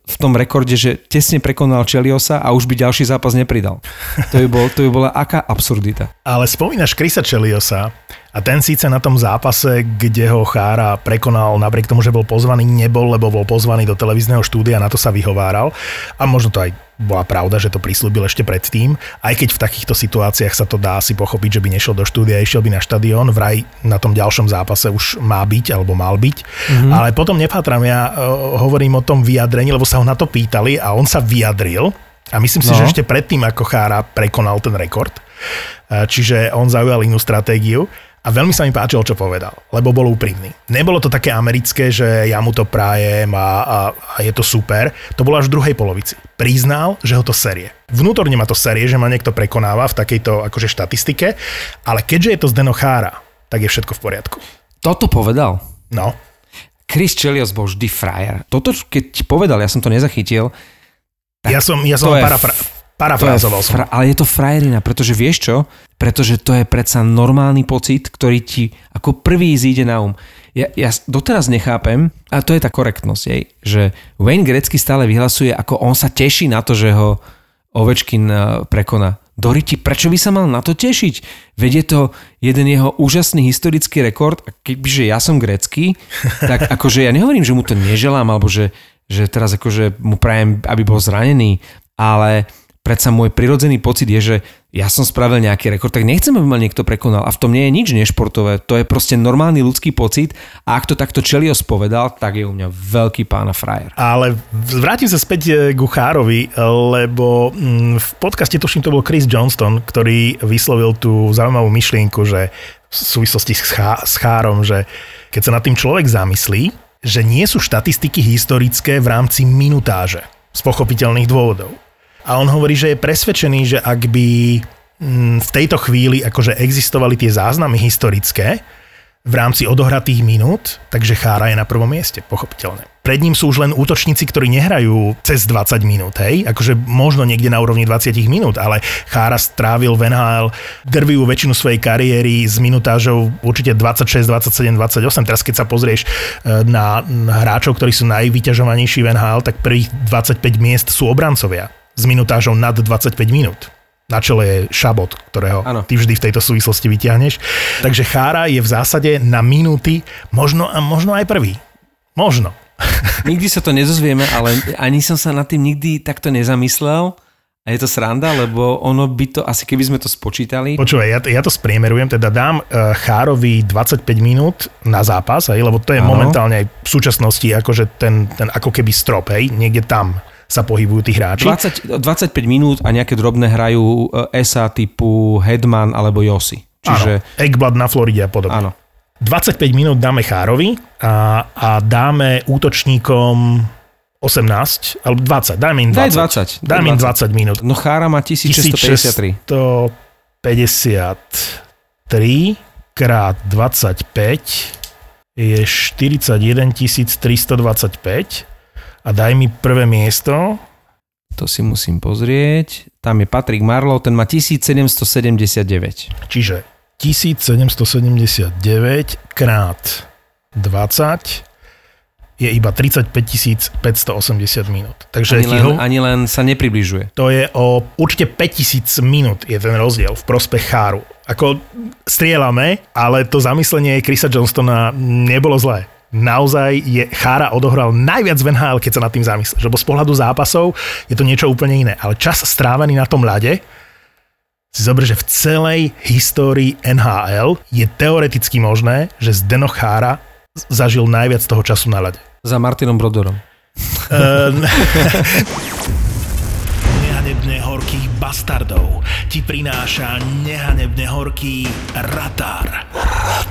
v tom rekorde, že tesne prekonal Čeliosa a už by ďalší zápas nepridal. To by, bol, to by bola aká absurdita. Ale spomínaš Krisa Čeliosa a ten síce na tom zápase, kde ho Chára prekonal napriek tomu, že bol pozvaný, nebol, lebo bol pozvaný do televízneho štúdia, na to sa vyhováral. A možno to aj bola pravda, že to prislúbil ešte predtým, aj keď v takýchto situáciách sa to dá si pochopiť, že by nešiel do štúdia, išiel by na štadión, vraj na tom ďalšom zápase už má byť alebo mal byť. Mm-hmm. Ale potom nepátram, ja uh, hovorím o tom vyjadrení, lebo sa ho na to pýtali a on sa vyjadril a myslím si, no. že ešte predtým, ako Chára prekonal ten rekord, uh, čiže on zaujal inú stratégiu a veľmi sa mi páčilo, čo povedal, lebo bol úprimný. Nebolo to také americké, že ja mu to prajem a, a, a je to super. To bolo až v druhej polovici. Priznal, že ho to serie. Vnútorne ma to serie, že ma niekto prekonáva v takejto akože štatistike, ale keďže je to z Denochára, tak je všetko v poriadku. Toto povedal? No. Chris Chelios bol vždy frajer. Toto, keď povedal, ja som to nezachytil, ja som, ja som parafra- parafrázoval som. Fra- ale je to frajerina, pretože vieš čo? Pretože to je predsa normálny pocit, ktorý ti ako prvý zíde na um. Ja, ja doteraz nechápem, a to je tá korektnosť, jej, že Wayne Gretzky stále vyhlasuje, ako on sa teší na to, že ho Ovečkin eh, prekoná. Doriti, prečo by sa mal na to tešiť? Veď je to jeden jeho úžasný historický rekord a kebyže ja som grecký, tak akože ja nehovorím, že mu to neželám, alebo že, že teraz akože mu prajem, aby bol zranený, ale predsa môj prirodzený pocit je, že ja som spravil nejaký rekord, tak nechcem, aby ma niekto prekonal. A v tom nie je nič nešportové. To je proste normálny ľudský pocit a ak to takto Čelios povedal, tak je u mňa veľký pána frajer. Ale vrátim sa späť eh, ku Chárovi, lebo mm, v podcaste, tuším, to bol Chris Johnston, ktorý vyslovil tú zaujímavú myšlienku, že v súvislosti s, chá, s Chárom, že keď sa nad tým človek zamyslí, že nie sú štatistiky historické v rámci minutáže z pochopiteľných dôvodov. A on hovorí, že je presvedčený, že ak by mm, v tejto chvíli akože existovali tie záznamy historické v rámci odohratých minút, takže Chára je na prvom mieste, pochopiteľne. Pred ním sú už len útočníci, ktorí nehrajú cez 20 minút, hej? Akože možno niekde na úrovni 20 minút, ale Chára strávil v NHL drvivú väčšinu svojej kariéry s minutážou určite 26, 27, 28. Teraz keď sa pozrieš e, na hráčov, ktorí sú najvyťažovanejší v NHL, tak prvých 25 miest sú obrancovia s minutážou nad 25 minút. Na čele je Šabot, ktorého ano. ty vždy v tejto súvislosti vyťahneš. Takže Chára je v zásade na minúty, možno a možno aj prvý. Možno. Nikdy sa to nezozvieme, ale ani som sa nad tým nikdy takto nezamyslel. A je to sranda, lebo ono by to, asi keby sme to spočítali... Počúvaj, ja, ja to spriemerujem, teda dám uh, Chárovi 25 minút na zápas, aj, lebo to je ano. momentálne aj v súčasnosti akože ten, ten ako keby strop, hej, niekde tam sa pohybujú tí hráči. 20, 25 minút a nejaké drobné hrajú ESA typu Headman alebo Josi. Čiže... Áno, Eggblad na Floride a podobne. Áno. 25 minút dáme Chárovi a, a dáme útočníkom 18, alebo 20, dajme im 20. Daj 20. Dajme im 20 minút. No Chára má 1653. 1653 krát 25 je 41 325 a daj mi prvé miesto. To si musím pozrieť. Tam je Patrik Marlow, ten má 1779. Čiže 1779 krát 20 je iba 35 580 minút. Takže ani, len, ho, ani len sa nepribližuje. To je o určite 5000 minút je ten rozdiel v prospech Cháru. Ako strieľame, ale to zamyslenie Chrisa Johnstona nebolo zlé naozaj je Chára odohral najviac v NHL, keď sa nad tým zamyslíš. Lebo z pohľadu zápasov je to niečo úplne iné. Ale čas strávený na tom ľade, si zober, že v celej histórii NHL je teoreticky možné, že Zdeno Chára zažil najviac toho času na ľade. Za Martinom Brodorom. Ehm, nehanebne horkých bastardov ti prináša nehanebne horký Ratar. Ratar.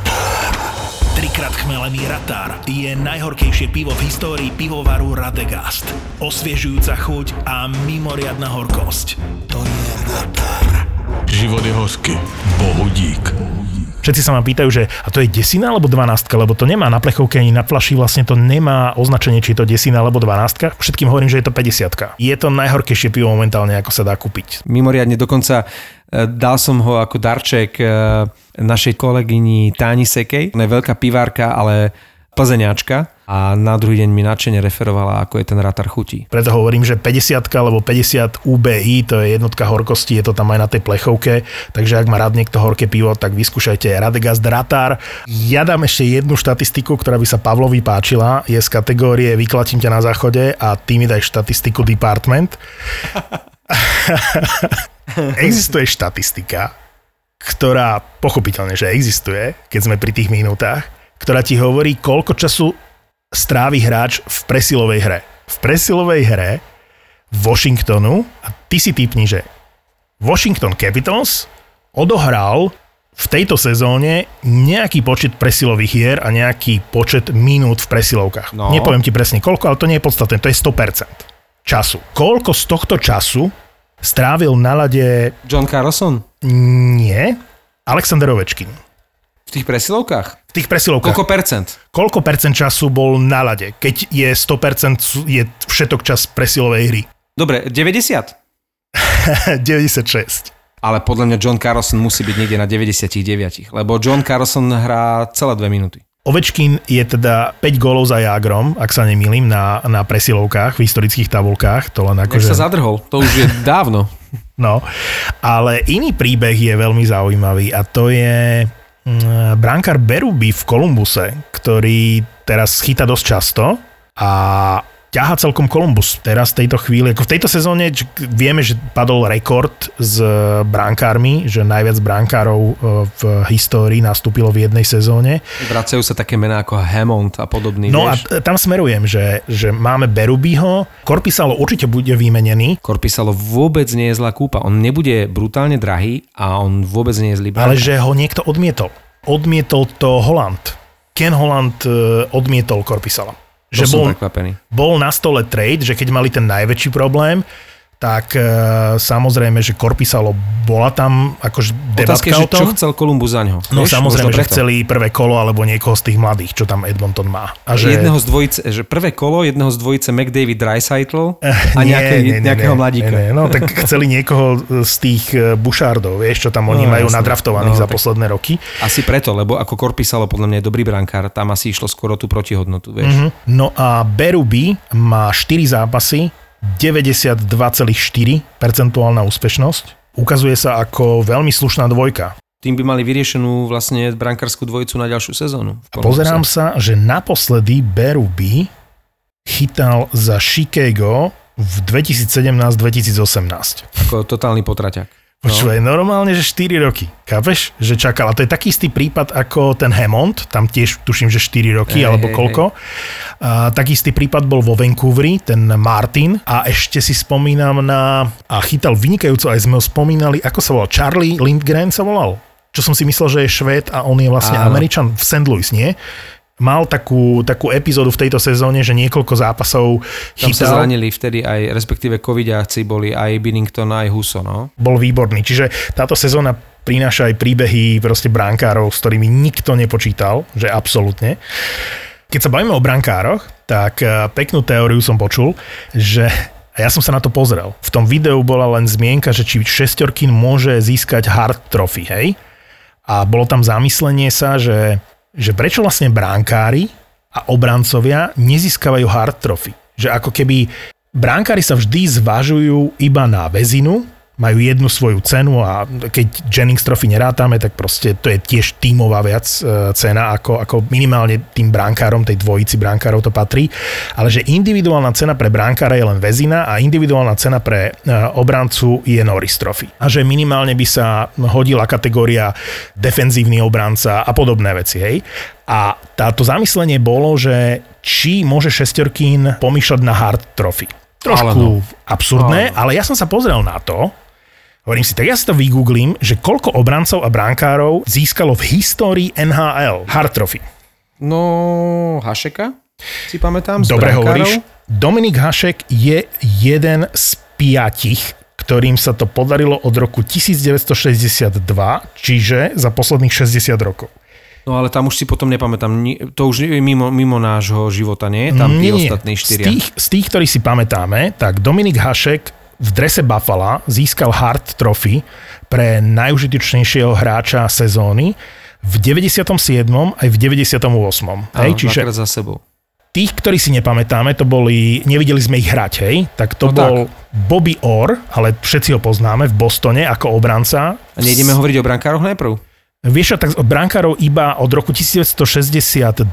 Trikrát chmelený ratár je najhorkejšie pivo v histórii pivovaru Radegast. Osviežujúca chuť a mimoriadna horkosť. To je ratár. Život je hosky. Bohu dík. Všetci sa ma pýtajú, že a to je desina alebo dvanástka, lebo to nemá na plechovke ani na flaši, vlastne to nemá označenie, či je to desina alebo dvanástka. Všetkým hovorím, že je to 50 Je to najhorkejšie pivo momentálne, ako sa dá kúpiť. Mimoriadne dokonca dal som ho ako darček e, našej kolegyni Táni Sekej. Ona je veľká pivárka, ale plzeňačka a na druhý deň mi nadšene referovala, ako je ten ratar chutí. Preto hovorím, že 50 alebo 50 UBI, to je jednotka horkosti, je to tam aj na tej plechovke, takže ak má rád niekto horké pivo, tak vyskúšajte Radegast Ratar. Ja dám ešte jednu štatistiku, ktorá by sa Pavlovi páčila, je z kategórie Vyklatím ťa na záchode a ty mi daj štatistiku Department. Existuje štatistika, ktorá pochopiteľne, že existuje, keď sme pri tých minútach, ktorá ti hovorí, koľko času strávi hráč v presilovej hre. V presilovej hre Washingtonu, a ty si typni, že Washington Capitals odohral v tejto sezóne nejaký počet presilových hier a nejaký počet minút v presilovkách. No. Nepoviem ti presne koľko, ale to nie je podstatné, to je 100% času. Koľko z tohto času strávil na lade... John Carlson? Nie, Alexander Ovečkin. V tých presilovkách? V tých presilovkách. Koľko percent? Koľko percent času bol na lade, keď je 100% je všetok čas presilovej hry? Dobre, 90? 96. Ale podľa mňa John Carlson musí byť niekde na 99, lebo John Carlson hrá celé dve minúty. Ovečkin je teda 5 gólov za Jágrom, ak sa nemýlim, na, na presilovkách, v historických tabulkách. To len ako, že... sa zadrhol, to už je dávno. No, ale iný príbeh je veľmi zaujímavý a to je Mm, brankár Beruby v Kolumbuse, ktorý teraz chyta dosť často a ťaha celkom Columbus teraz v tejto chvíli. Ako v tejto sezóne vieme, že padol rekord s e, brankármi, že najviac brankárov e, v histórii nastúpilo v jednej sezóne. Vracajú sa také mená ako Hammond a podobný, No a vieš? t- tam smerujem, že, že máme Berubiho, Korpisalo určite bude vymenený, Korpisalo vôbec nie je zlá kúpa. On nebude brutálne drahý a on vôbec nie je zlý ale brankár. že ho niekto odmietol. Odmietol to Holland. Ken Holland e, odmietol Korpisala. Že bol, bol na stole trade, že keď mali ten najväčší problém, tak e, samozrejme, že Korpisalo bola tam akože Otázka debatka je, o že čo tom. chcel Kolumbus za ňo. No Vieš, samozrejme, že preto. chceli prvé kolo alebo niekoho z tých mladých, čo tam Edmonton má. A že... Jedného z dvojice, že prvé kolo jedného z dvojice McDavid Dreisaitl a Nie, nejaké, nie, nie, nejakého nie, mladíka. Nie, nie. No tak chceli niekoho z tých e, bušárdov, vieš, čo tam oni No, majú jasné. nadraftovaných No, za posledné roky. Asi preto, lebo ako Korpisalo podľa mňa je dobrý brankár, tam asi išlo skoro tú protihodnotu, vieš. Mhm. No a Beruby má 4 zápasy, 92,4 percentuálna úspešnosť. Ukazuje sa ako veľmi slušná dvojka. Tým by mali vyriešenú vlastne brankárskú dvojicu na ďalšiu sezónu. A pozerám sa, že naposledy Beruby chytal za Chicago v 2017-2018. Ako totálny potraťak. Počúvaj, normálne, že 4 roky. Chápeš? Že čakal. A to je taký istý prípad ako ten Hammond, tam tiež tuším, že 4 roky, Hej, alebo hej, koľko. A, taký istý prípad bol vo Vancouveri, ten Martin. A ešte si spomínam na... A chytal vynikajúco, aj sme ho spomínali, ako sa volal? Charlie Lindgren sa volal? Čo som si myslel, že je Švéd a on je vlastne Áno. Američan v St. Louis, nie? Mal takú, takú epizódu v tejto sezóne, že niekoľko zápasov Tam sa chytal. zranili vtedy aj, respektíve covidiaci boli aj Binnington, aj Huso, no. bol výborný. Čiže táto sezóna prináša aj príbehy proste brankárov, s ktorými nikto nepočítal, že absolútne. Keď sa bavíme o brankároch, tak eh, peknú teóriu som počul, že a ja som sa na to pozrel. V tom videu bola len zmienka, že či šestorkin môže získať hard trophy, hej? A bolo tam zamyslenie sa, že, že prečo vlastne bránkári a obrancovia nezískavajú hard trophy. Že ako keby bránkári sa vždy zvažujú iba na väzinu, majú jednu svoju cenu a keď Jennings Trophy nerátame, tak proste to je tiež tímová viac e, cena, ako, ako minimálne tým bránkárom, tej dvojici bránkárov to patrí, ale že individuálna cena pre bránkára je len väzina a individuálna cena pre e, obrancu je Norris Trophy. A že minimálne by sa hodila kategória defenzívny obranca a podobné veci, hej. A táto zamyslenie bolo, že či môže šestorkín pomýšľať na hard trophy. Trošku Ale absurdné, ale ja som sa pozrel na to, Hovorím si, tak ja si to vygooglím, že koľko obrancov a brankárov získalo v histórii NHL Hard Trophy. No, Hašeka? Si pamätám? z Dobre brankárov? hovoríš. Dominik Hašek je jeden z piatich, ktorým sa to podarilo od roku 1962, čiže za posledných 60 rokov. No ale tam už si potom nepamätám, to už je mimo, mimo nášho života, nie? Tam tí Nie, nie. ostatní Z štyria. tých, z tých, ktorí si pamätáme, tak Dominik Hašek v drese Buffalo získal Hart Trophy pre najužitočnejšieho hráča sezóny v 97. aj v 98. Hej, Áno, čiže dvakrát za sebou. tých, ktorí si nepamätáme, to boli, nevideli sme ich hrať, hej, tak to No bol Bobby Orr, ale všetci ho poznáme v Bostone ako obranca. A nejdeme hovoriť o brankároch najprv? Vieš, tak brankárov iba od roku 1962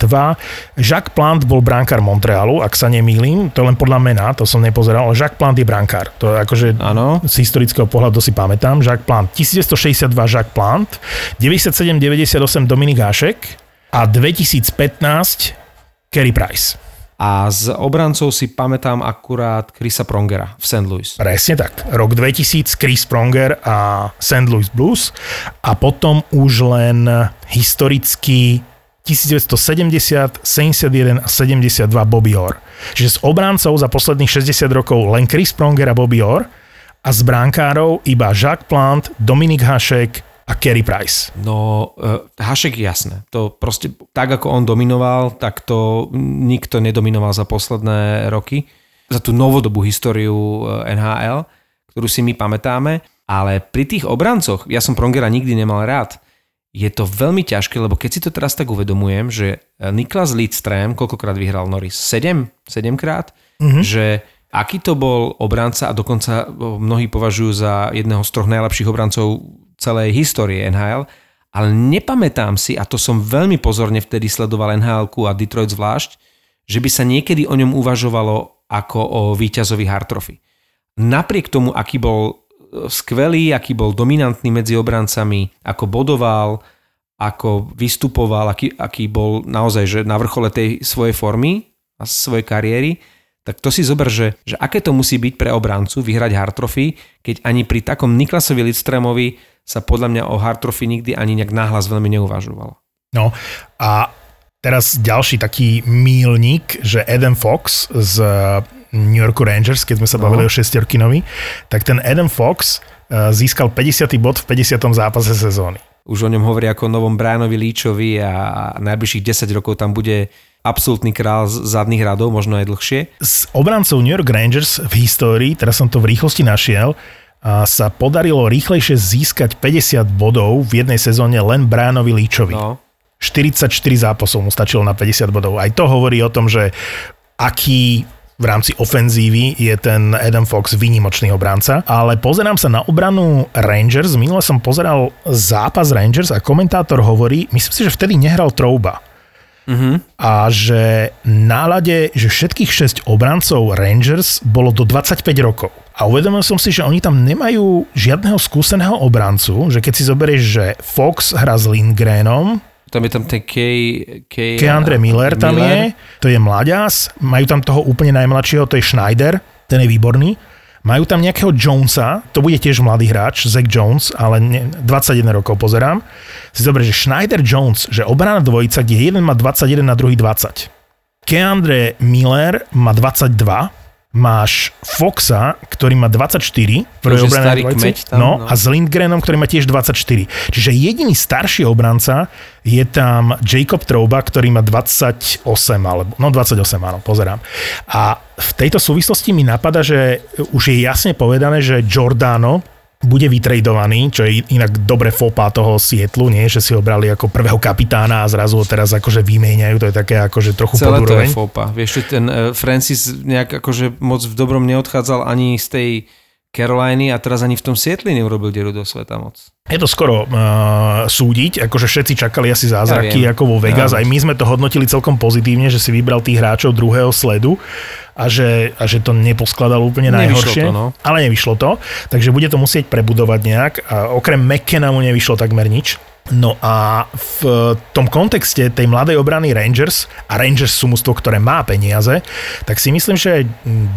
Jacques Plant bol brankár Montrealu, ak sa nemýlim, to je len podľa mena, to som nepozeral, ale Jacques Plant je brankár. To je akože Áno. z historického pohľadu si pamätám. Jacques Plant. 1962 Jacques Plant, 97-98 Dominik Hašek a 2015 Kerry Price. A z obrancov si pamätám akurát Chrisa Prongera v St. Louis. Presne tak. Rok 2000 Chris Pronger a St. Louis Blues a potom už len historicky 1970, 71 a 72 Bobby Orr. Čiže z obrancov za posledných 60 rokov len Chris Pronger a Bobby Orr a z bránkárov iba Jacques Plant, Dominik Hašek a Kerry Price. No, uh, Hašek jasné. To proste, tak ako on dominoval, tak to nikto nedominoval za posledné roky. Za tú novodobú históriu eh, NHL, ktorú si my pamätáme. Ale pri tých obrancoch, ja som Prongera nikdy nemal rád, je to veľmi ťažké, lebo keď si to teraz tak uvedomujem, že Niklas Lidström, koľkokrát vyhral Norris? 7? 7 krát? Mm-hmm. Že aký to bol obranca a dokonca ho mnohí považujú za jedného z troch najlepších obrancov celej histórie NHL, ale nepamätám si, a to som veľmi pozorne vtedy sledoval nhl a Detroit zvlášť, že by sa niekedy o ňom uvažovalo ako o víťazovi Hartrofy. Napriek tomu, aký bol e, skvelý, aký bol dominantný medzi obrancami, ako bodoval, ako vystupoval, aký, aký bol naozaj že na vrchole tej svojej formy a svojej kariéry, tak to si zober, že, že aké to musí byť pre obrancu vyhrať Hartrofy, keď ani pri takom Niklasovi Lidstremovi sa podľa mňa o Hartrofy nikdy ani nejak náhlas veľmi neuvažovalo. No a teraz ďalší taký mílnik, že Adam Fox z New York Rangers, keď sme sa bavili No. o šestiorkinovi, tak ten Adam Fox eh, získal 50. bod v 50. zápase sezóny. Už o ňom hovorí ako o novom Brianovi Líčovi a najbližších 10 rokov tam bude absolútny král z zadných radov, možno aj dlhšie. S obrancov New York Rangers v histórii, teraz som to v rýchlosti našiel, a sa podarilo rýchlejšie získať 50 bodov v jednej sezóne len Brianovi Líčovi. No, 44 zápasov mu stačilo na 50 bodov. Aj to hovorí o tom, že aký v rámci ofenzívy je ten Adam Fox výnimočný obranca, ale pozerám sa na obranu Rangers, minule som pozeral zápas Rangers a komentátor hovorí, myslím si, že vtedy nehral Trouba. A že nálade, že všetkých 6 obrancov Rangers bolo do 25 rokov. A uvedomil som si, že oni tam nemajú žiadneho skúseného obrancu, že keď si zoberieš, že Fox hrá s Lindgrenom, tam je tam ten Kay... Kay Keandre Miller tam je, to je mladias, majú tam toho úplne najmladšieho, to je Schneider, ten je výborný. Majú tam nejakého Jonesa, to bude tiež mladý hráč, Zach Jones, ale ne, 21 rokov pozerám. Si zober, že Schneider Jones, že obrana dvojica, kde jeden má 21 a druhý 20. Keandre Miller má 22, máš Foxa, ktorý má 24, prvý už je obrana starý dvojici, kmeď tam, no, no. a s Lindgrenom, ktorý má tiež 24. Čiže jediný starší obranca je tam Jacob Trouba, ktorý má 28, alebo, no 28, áno, pozerám. A v tejto súvislosti mi napadá, že už je jasne povedané, že Giordano bude vytredovaný, čo je inak dobre fopa toho Sietlu, nie? že si ho brali ako prvého kapitána a zrazu ho teraz akože vymieňajú, to je také akože trochu Celé to podúroveň. je fopa. Vieš, ten uh, Francis nejak akože moc v dobrom neodchádzal ani z tej Caroliny a teraz ani v tom Sietli neurobil dieru do sveta moc. Je to skoro uh, súdiť, akože všetci čakali asi zázraky Ja viem. ako vo Vegas, Ja aj my sme to hodnotili celkom pozitívne, že si vybral tých hráčov druhého sledu a že, a že to neposkladal úplne Nevyšlo najhoršie. to, no. Ale nevyšlo to, takže bude to musieť prebudovať nejak. A okrem McKenna mu nevyšlo takmer nič. No a v tom kontexte tej mladej obrany Rangers, a Rangers sú mústvo, ktoré má peniaze, tak si myslím, že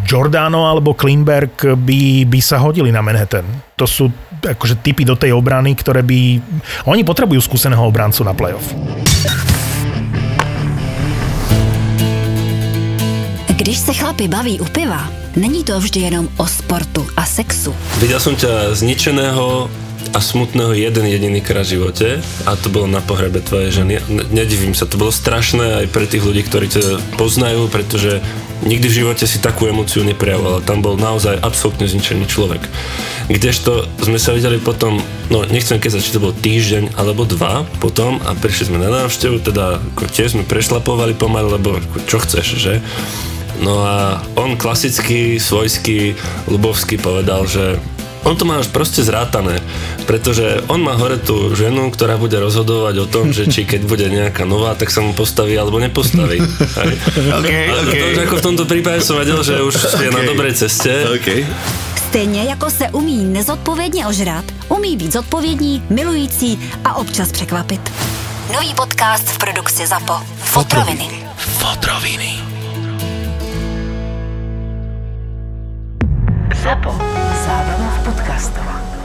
Giordano alebo Klimberg by, by sa hodili na Manhattan. To sú akože typy do tej obrany, ktoré by... Oni potrebujú skúseného obrancu na playoff. Když se chlapi baví u piva, není to vždy jenom o sportu a sexu. Videl som ťa zničeného a smutného jeden jediný krát v živote a to bolo na pohrebe tvojej ženy. Nedivím sa, to bolo strašné aj pre tých ľudí, ktorí ťa poznajú, pretože nikdy v živote si takú emóciu neprejavoval. Tam bol naozaj absolútne zničený človek. Kdežto sme sa videli potom, no nechcem keď či to bol týždeň alebo dva potom a prišli sme na návštevu, teda ako tiež sme prešlapovali pomaly, lebo ako, čo chceš, že? No a on klasicky, svojský, ľubovský povedal, že on to má už proste zrátané, pretože on má hore tú ženu, ktorá bude rozhodovať o tom, že či keď bude nejaká nová, tak sa mu postaví alebo nepostaví. Hej. Okay, A to už ako v tomto prípade som vedel, že už je na dobrej ceste. Okay. Stejně jako se umí nezodpovědně ožrat, umí být zodpovědní, milující a občas překvapit. Nový podcast v produkci ZAPO. Fotroviny. Fotroviny. Zapo. Zábrná подкастова.